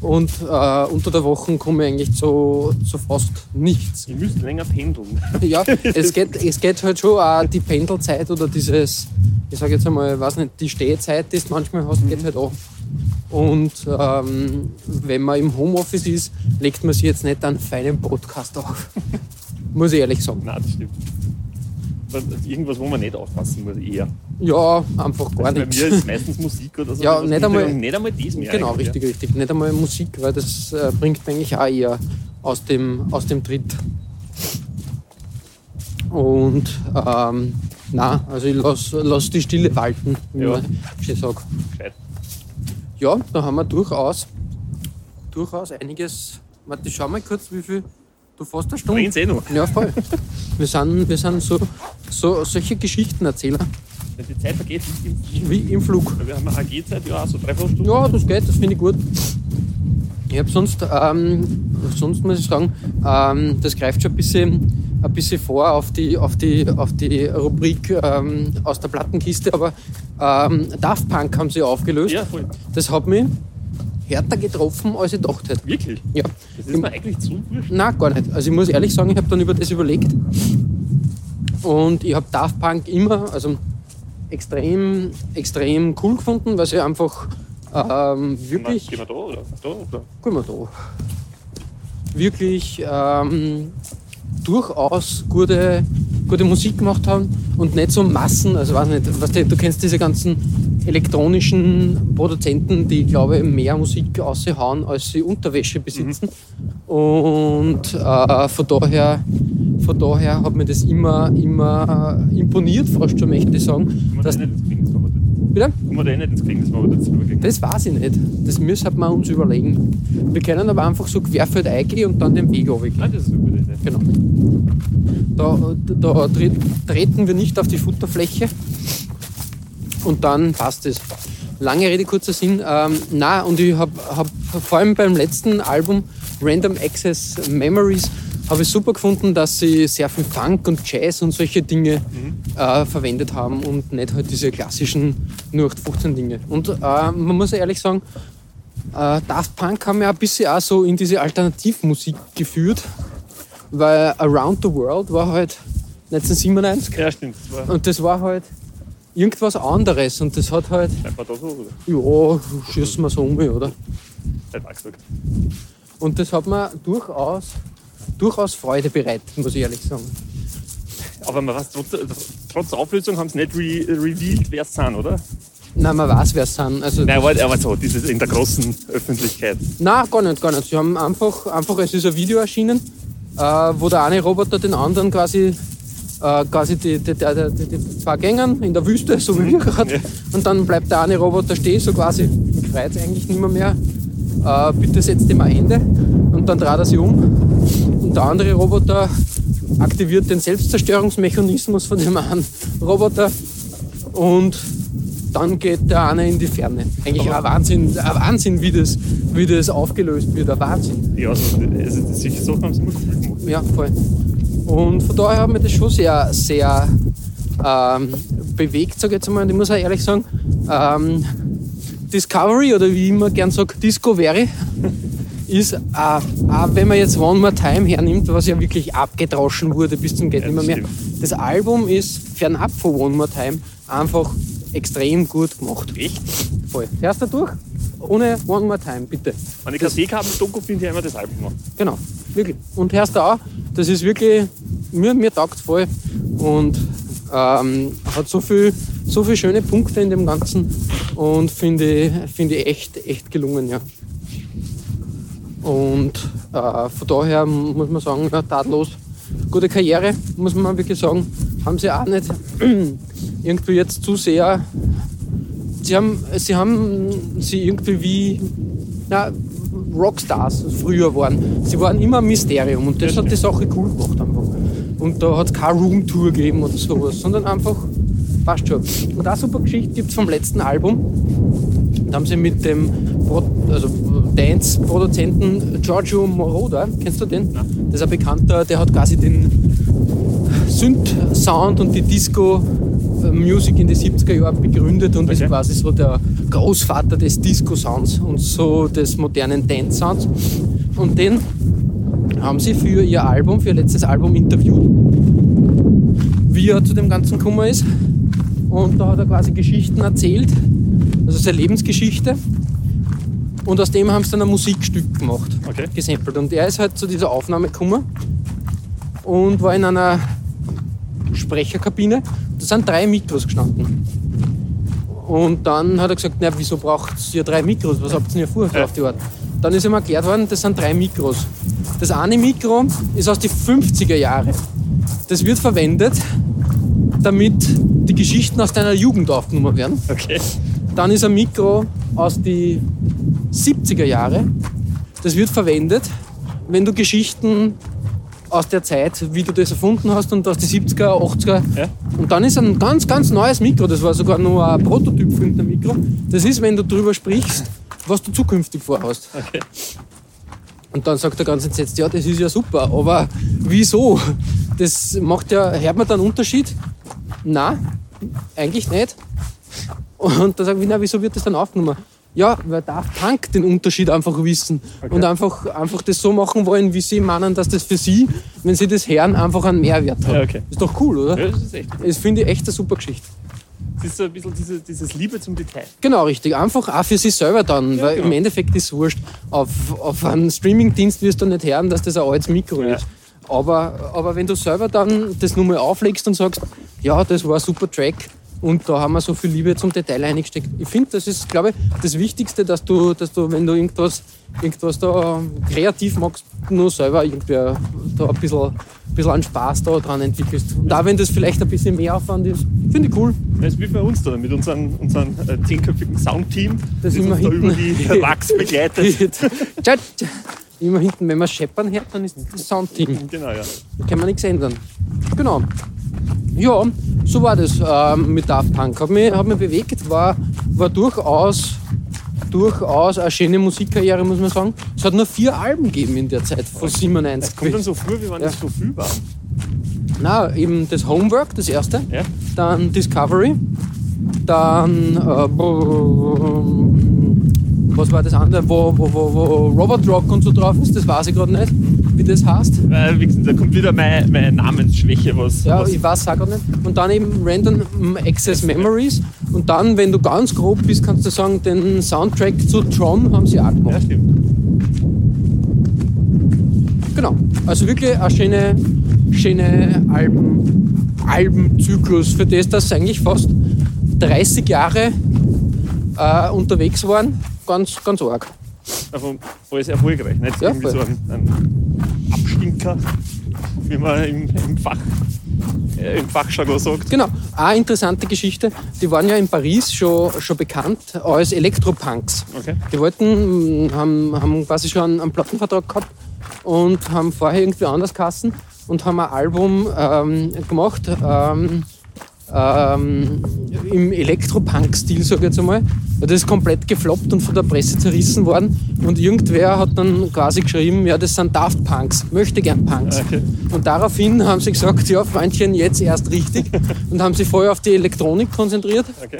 Speaker 4: Und äh, unter der Woche komme ich eigentlich zu, zu fast nichts.
Speaker 5: Ich müsste länger pendeln.
Speaker 4: Ja, es geht, es geht halt schon auch die Pendelzeit oder dieses, ich sage jetzt einmal, weiß nicht, die Stehzeit, die du manchmal hast, geht halt auch. Und ähm, wenn man im Homeoffice ist, legt man sich jetzt nicht einen feinen Podcast auf. Muss ich ehrlich sagen.
Speaker 5: Nein, das stimmt. Was- Irgendwas, wo man nicht aufpassen muss, eher.
Speaker 4: Ja, einfach gar
Speaker 5: Bei
Speaker 4: nichts.
Speaker 5: mir ist es meistens Musik oder so.
Speaker 4: Ja, nicht einmal-
Speaker 5: nicht einmal das mehr.
Speaker 4: Genau, richtig, richtig. Nicht einmal Musik, weil das äh, bringt mich eigentlich auch eher aus dem, aus dem Tritt. Und ähm, na, also ich lasse lass die Stille walten, wie
Speaker 5: Ja.
Speaker 4: man schön sagt.
Speaker 5: Ja. Gescheit.
Speaker 4: Ja, da haben wir durchaus, durchaus einiges. Warte, schau mal kurz, wie viel. Du fast eine Stunde.
Speaker 5: Eh noch.
Speaker 4: Ja, voll. Wir sind, wir sind so, so solche Geschichtenerzähler,
Speaker 5: Wenn die Zeit vergeht, wie im
Speaker 4: wie im Flug.
Speaker 5: Wir haben eine AG-Zeit, ja, so dreiviertel Stunden.
Speaker 4: Ja, das geht, das finde ich gut. Ich habe sonst, ähm, sonst muss ich sagen, ähm, das greift schon ein bisschen, ein bisschen vor auf die, auf die, auf die Rubrik ähm, aus der Plattenkiste, aber ähm, Daft Punk haben sie aufgelöst.
Speaker 5: Ja, voll.
Speaker 4: Das hat mich härter getroffen, als ich gedacht hätte.
Speaker 5: Wirklich?
Speaker 4: Ja.
Speaker 5: Das ist mir eigentlich zu wurscht.
Speaker 4: Nein, gar nicht. Also ich muss ehrlich sagen, ich habe dann über das überlegt. Und ich habe Daft Punk immer, also extrem, extrem cool gefunden, weil sie einfach ähm, wirklich.
Speaker 5: Gehen wir da oder da? Oder?
Speaker 4: Guck mal da. Wirklich ähm, durchaus gute, gute Musik gemacht haben und nicht so Massen, also weiß nicht, weißt du, du kennst diese ganzen elektronischen Produzenten, die glaube ich mehr Musik aushauen, als sie Unterwäsche besitzen. Und äh, von daher von daher hat mir das immer, immer imponiert, fast schon möchte ich sagen. Dass,
Speaker 5: da eh das-
Speaker 4: bitte?
Speaker 5: kommen wir da eh nicht ins Gefängnis, wenn wir das überlegen.
Speaker 4: Das weiß ich nicht. Das müssen wir uns überlegen. Wir können aber einfach so querfeld eingehen und dann den Weg runtergehen.
Speaker 5: Nein, das ist eine gute Idee.
Speaker 4: Genau. Da, da tre- treten wir nicht auf die Futterfläche und dann passt es. Lange Rede, kurzer Sinn. Ähm, na, und ich habe hab vor allem beim letzten Album Random Access Memories habe ich super gefunden, dass sie sehr viel Funk und Jazz und solche Dinge äh, verwendet haben und nicht halt diese klassischen 0815 Dinge. Und äh, man muss ehrlich sagen, äh, Daft Punk haben ja ein bisschen auch so in diese Alternativmusik geführt, weil Around the World war halt 1997
Speaker 5: Ja, stimmt. Das
Speaker 4: und das war halt irgendwas anderes und das hat halt,
Speaker 5: scheinbar da so, oder?
Speaker 4: ja, schießen wir so um, oder?
Speaker 5: Hat auch gesagt.
Speaker 4: Und das hat mir durchaus, durchaus Freude bereitet, muss ich ehrlich sagen.
Speaker 5: Aber man weiß, trotz, trotz Auflösung haben sie nicht re revealed, wer es sind, oder?
Speaker 4: Nein, man weiß, wer es sind. Also,
Speaker 5: Nein, aber, aber so, dieses in der großen Öffentlichkeit.
Speaker 4: Nein, gar nicht, gar nicht. Sie haben einfach, einfach es ist ein Video erschienen, äh, wo der eine Roboter den anderen quasi, äh, quasi die, die, die, die, zwei Gängen in der Wüste, so wie wir gerade.
Speaker 5: Ja.
Speaker 4: Und dann bleibt der eine Roboter stehen, so quasi, ich freut eigentlich nicht mehr, mehr. Äh, bitte setzt ihm ein Ende. Und dann dreht er sich um. Und der andere Roboter aktiviert den Selbstzerstörungsmechanismus von dem einen Roboter. Und dann geht der eine in die Ferne. Eigentlich ein Wahnsinn, ein Wahnsinn wie, das, wie das aufgelöst wird. Ein Wahnsinn.
Speaker 5: Ja, also, also solche Sachen haben sie immer cool gemacht.
Speaker 4: Ja, voll. Und von daher hat mich das schon sehr, sehr ähm, bewegt, sage ich jetzt einmal. Und ich muss auch ehrlich sagen, ähm, Discovery oder wie ich immer gern sage, Discovery ist, äh, auch wenn man jetzt One More Time hernimmt, was ja wirklich abgedroschen wurde bis zum Geht
Speaker 5: Ja,
Speaker 4: nimmer
Speaker 5: das
Speaker 4: mehr.
Speaker 5: stimmt.
Speaker 4: Das Album ist fernab von One More Time einfach extrem gut gemacht.
Speaker 5: Echt?
Speaker 4: Voll. Hörst du durch? Ohne One More Time, bitte.
Speaker 5: Wenn ich kein Seekabel-Doku finde, ich immer das Album noch.
Speaker 4: Genau, wirklich. Und hörst du auch, das ist wirklich, mir, mir taugt voll und ähm, hat so viel, so viele schöne Punkte in dem Ganzen und finde ich, finde ich echt, echt gelungen, ja. Und äh, von daher muss man sagen, ja, tadellos. Gute Karriere, muss man wirklich sagen. Haben sie auch nicht irgendwie jetzt zu sehr. Sie haben, sie haben sie irgendwie wie na, Rockstars früher waren. Sie waren immer ein Mysterium und das hat die Sache cool gemacht einfach. Und da hat es keine Roomtour gegeben oder sowas, sondern einfach passt schon. Und eine super Geschichte gibt es vom letzten Album. Da haben sie mit dem Pro also Dance-Produzenten Giorgio Moroder, kennst du den? Das ist ein Bekannter, der hat quasi den Synth-Sound und die Disco-Music in den 70er Jahren begründet und ist
Speaker 5: Okay.
Speaker 4: quasi so der Großvater des Disco-Sounds und so des modernen Dance-Sounds. Und den haben sie für ihr Album, für ihr letztes Album interviewt, wie er zu dem Ganzen gekommen ist. Und da hat er quasi Geschichten erzählt, also seine Lebensgeschichte. Und aus dem haben sie dann ein Musikstück gemacht,
Speaker 5: Okay.
Speaker 4: gesampelt. Und er ist halt zu dieser Aufnahme gekommen und war in einer Sprecherkabine. Da sind drei Mikros gestanden. Und dann hat er gesagt, na, wieso braucht ihr drei Mikros? Was habt ihr denn vor
Speaker 5: Ja.
Speaker 4: auf die Art? Dann ist ihm erklärt worden, das sind drei Mikros. Das eine Mikro ist aus den 50er Jahren. Das wird verwendet, damit die Geschichten aus deiner Jugend aufgenommen werden.
Speaker 5: Okay.
Speaker 4: Dann ist ein Mikro aus den 70er Jahren. Das wird verwendet, wenn du Geschichten aus der Zeit, wie du das erfunden hast und aus den 70er, 80er.
Speaker 5: Ja.
Speaker 4: Und dann ist ein ganz, ganz neues Mikro, das war sogar nur ein Prototyp für ein Mikro. Das ist, wenn du darüber sprichst, was du zukünftig vorhast.
Speaker 5: Okay.
Speaker 4: Und dann sagt er ganz entsetzt, ja, das ist ja super, aber wieso? Das macht ja, hört man da einen Unterschied? Na, eigentlich nicht. Und da sagen wir, na, wieso wird das dann aufgenommen? Ja, weil Daft Punk den Unterschied einfach wissen und einfach, einfach das so machen wollen, wie sie meinen, dass das für sie, wenn sie das hören, einfach einen Mehrwert hat.
Speaker 5: Ja, okay.
Speaker 4: Ist doch cool, oder?
Speaker 5: Ja, das ist echt.
Speaker 4: Das finde ich echt eine super Geschichte.
Speaker 5: Das ist so ein bisschen diese, dieses Liebe zum Detail.
Speaker 4: Genau, richtig. Einfach auch für sich selber dann, weil
Speaker 5: genau.
Speaker 4: im Endeffekt ist es wurscht. Auf, auf einen Streamingdienst wirst du nicht hören, dass das ein altes Mikro
Speaker 5: Ja.
Speaker 4: ist. Aber, aber wenn du selber dann das nur mal auflegst und sagst, ja, das war ein super Track und da haben wir so viel Liebe zum Detail eingesteckt. Ich finde, das ist, glaube ich, das Wichtigste, dass du, dass du wenn du irgendwas, irgendwas da kreativ machst, nur selber irgendwie da ein bisschen, ein bisschen an Spaß da dran entwickelst. Und auch wenn das vielleicht ein bisschen mehr Aufwand ist, finde ich cool.
Speaker 5: Das ist wie bei uns da mit unserem, unserem äh, zehnköpfigen Soundteam,
Speaker 4: Das
Speaker 5: das
Speaker 4: immer
Speaker 5: uns da über die Lachs begleitet.
Speaker 4: Tschat. Immer hinten, wenn man scheppern hört, dann ist das Soundteam.
Speaker 5: genau, ja.
Speaker 4: Da kann man nichts ändern. Genau. Ja, so war das ähm, mit Daft Punk. Hat mich, hat mich bewegt, war, war durchaus, durchaus eine schöne Musikkarriere, muss man sagen. Es hat nur vier Alben gegeben in der Zeit, von 97.
Speaker 5: Kommt dann so früh, wie wenn
Speaker 4: Ja.
Speaker 5: das so viel war.
Speaker 4: Na, eben das Homework, das erste.
Speaker 5: Ja?
Speaker 4: Dann Discovery. Dann, äh, was war das andere, wo, wo, wo, wo Robot Rock und so drauf ist, das weiß ich gerade nicht, wie das heißt.
Speaker 5: Äh, wie gesagt, da kommt wieder meine, meine Namensschwäche, was.
Speaker 4: Ja,
Speaker 5: was
Speaker 4: ich weiß auch gar nicht. Und dann eben Random Access Memories. Und dann, wenn du ganz grob bist, kannst du sagen, den Soundtrack zu Tron haben sie auch
Speaker 5: ja,
Speaker 4: gemacht.
Speaker 5: stimmt.
Speaker 4: Genau. Also wirklich eine schöne, schöne Alben, Albenzyklus, für das, dass sie eigentlich fast 30 Jahre äh, unterwegs waren. Ganz, ganz arg.
Speaker 5: Also alles erfolgreich. Nicht
Speaker 4: Ja,
Speaker 5: irgendwie
Speaker 4: voll.
Speaker 5: so ein, ein Abstinker, wie man im, im Fach. Äh, Im Fachjargon sagt.
Speaker 4: Genau. Eine interessante Geschichte. Die waren ja in Paris schon, schon bekannt als Elektropunks.
Speaker 5: Okay.
Speaker 4: Die wollten, mh, haben, haben quasi schon einen, einen Plattenvertrag gehabt und haben vorher irgendwie anders kassen und haben ein Album ähm, gemacht ähm, ähm, im Elektropunk-Stil, sage ich jetzt einmal. Das ist komplett gefloppt und von der Presse zerrissen worden. Und irgendwer hat dann quasi geschrieben, ja, das sind Daft Punks, möchte gern Punks.
Speaker 5: Okay.
Speaker 4: Und daraufhin haben sie gesagt, ja, Freundchen, jetzt erst richtig. und haben sich voll auf die Elektronik konzentriert.
Speaker 5: Okay.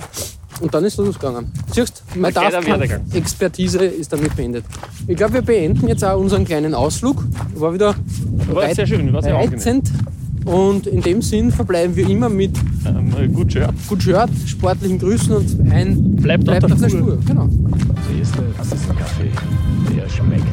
Speaker 4: Und dann ist losgegangen. Siehst du, meine
Speaker 5: Werdegang.
Speaker 4: Expertise ist damit beendet. Ich glaube, wir beenden jetzt auch unseren kleinen Ausflug. War wieder
Speaker 5: War sehr schön, war sehr angenehm.
Speaker 4: Und in dem Sinn verbleiben wir immer mit
Speaker 5: Ähm, gut, Shirt.
Speaker 4: gut Shirt, sportlichen Grüßen und ein
Speaker 5: Bleibt,
Speaker 4: bleibt
Speaker 5: auf
Speaker 4: auf
Speaker 5: der
Speaker 4: der
Speaker 5: Spur.
Speaker 4: Spur. Genau.
Speaker 3: Das ist ein Kaffee. Der schmeckt.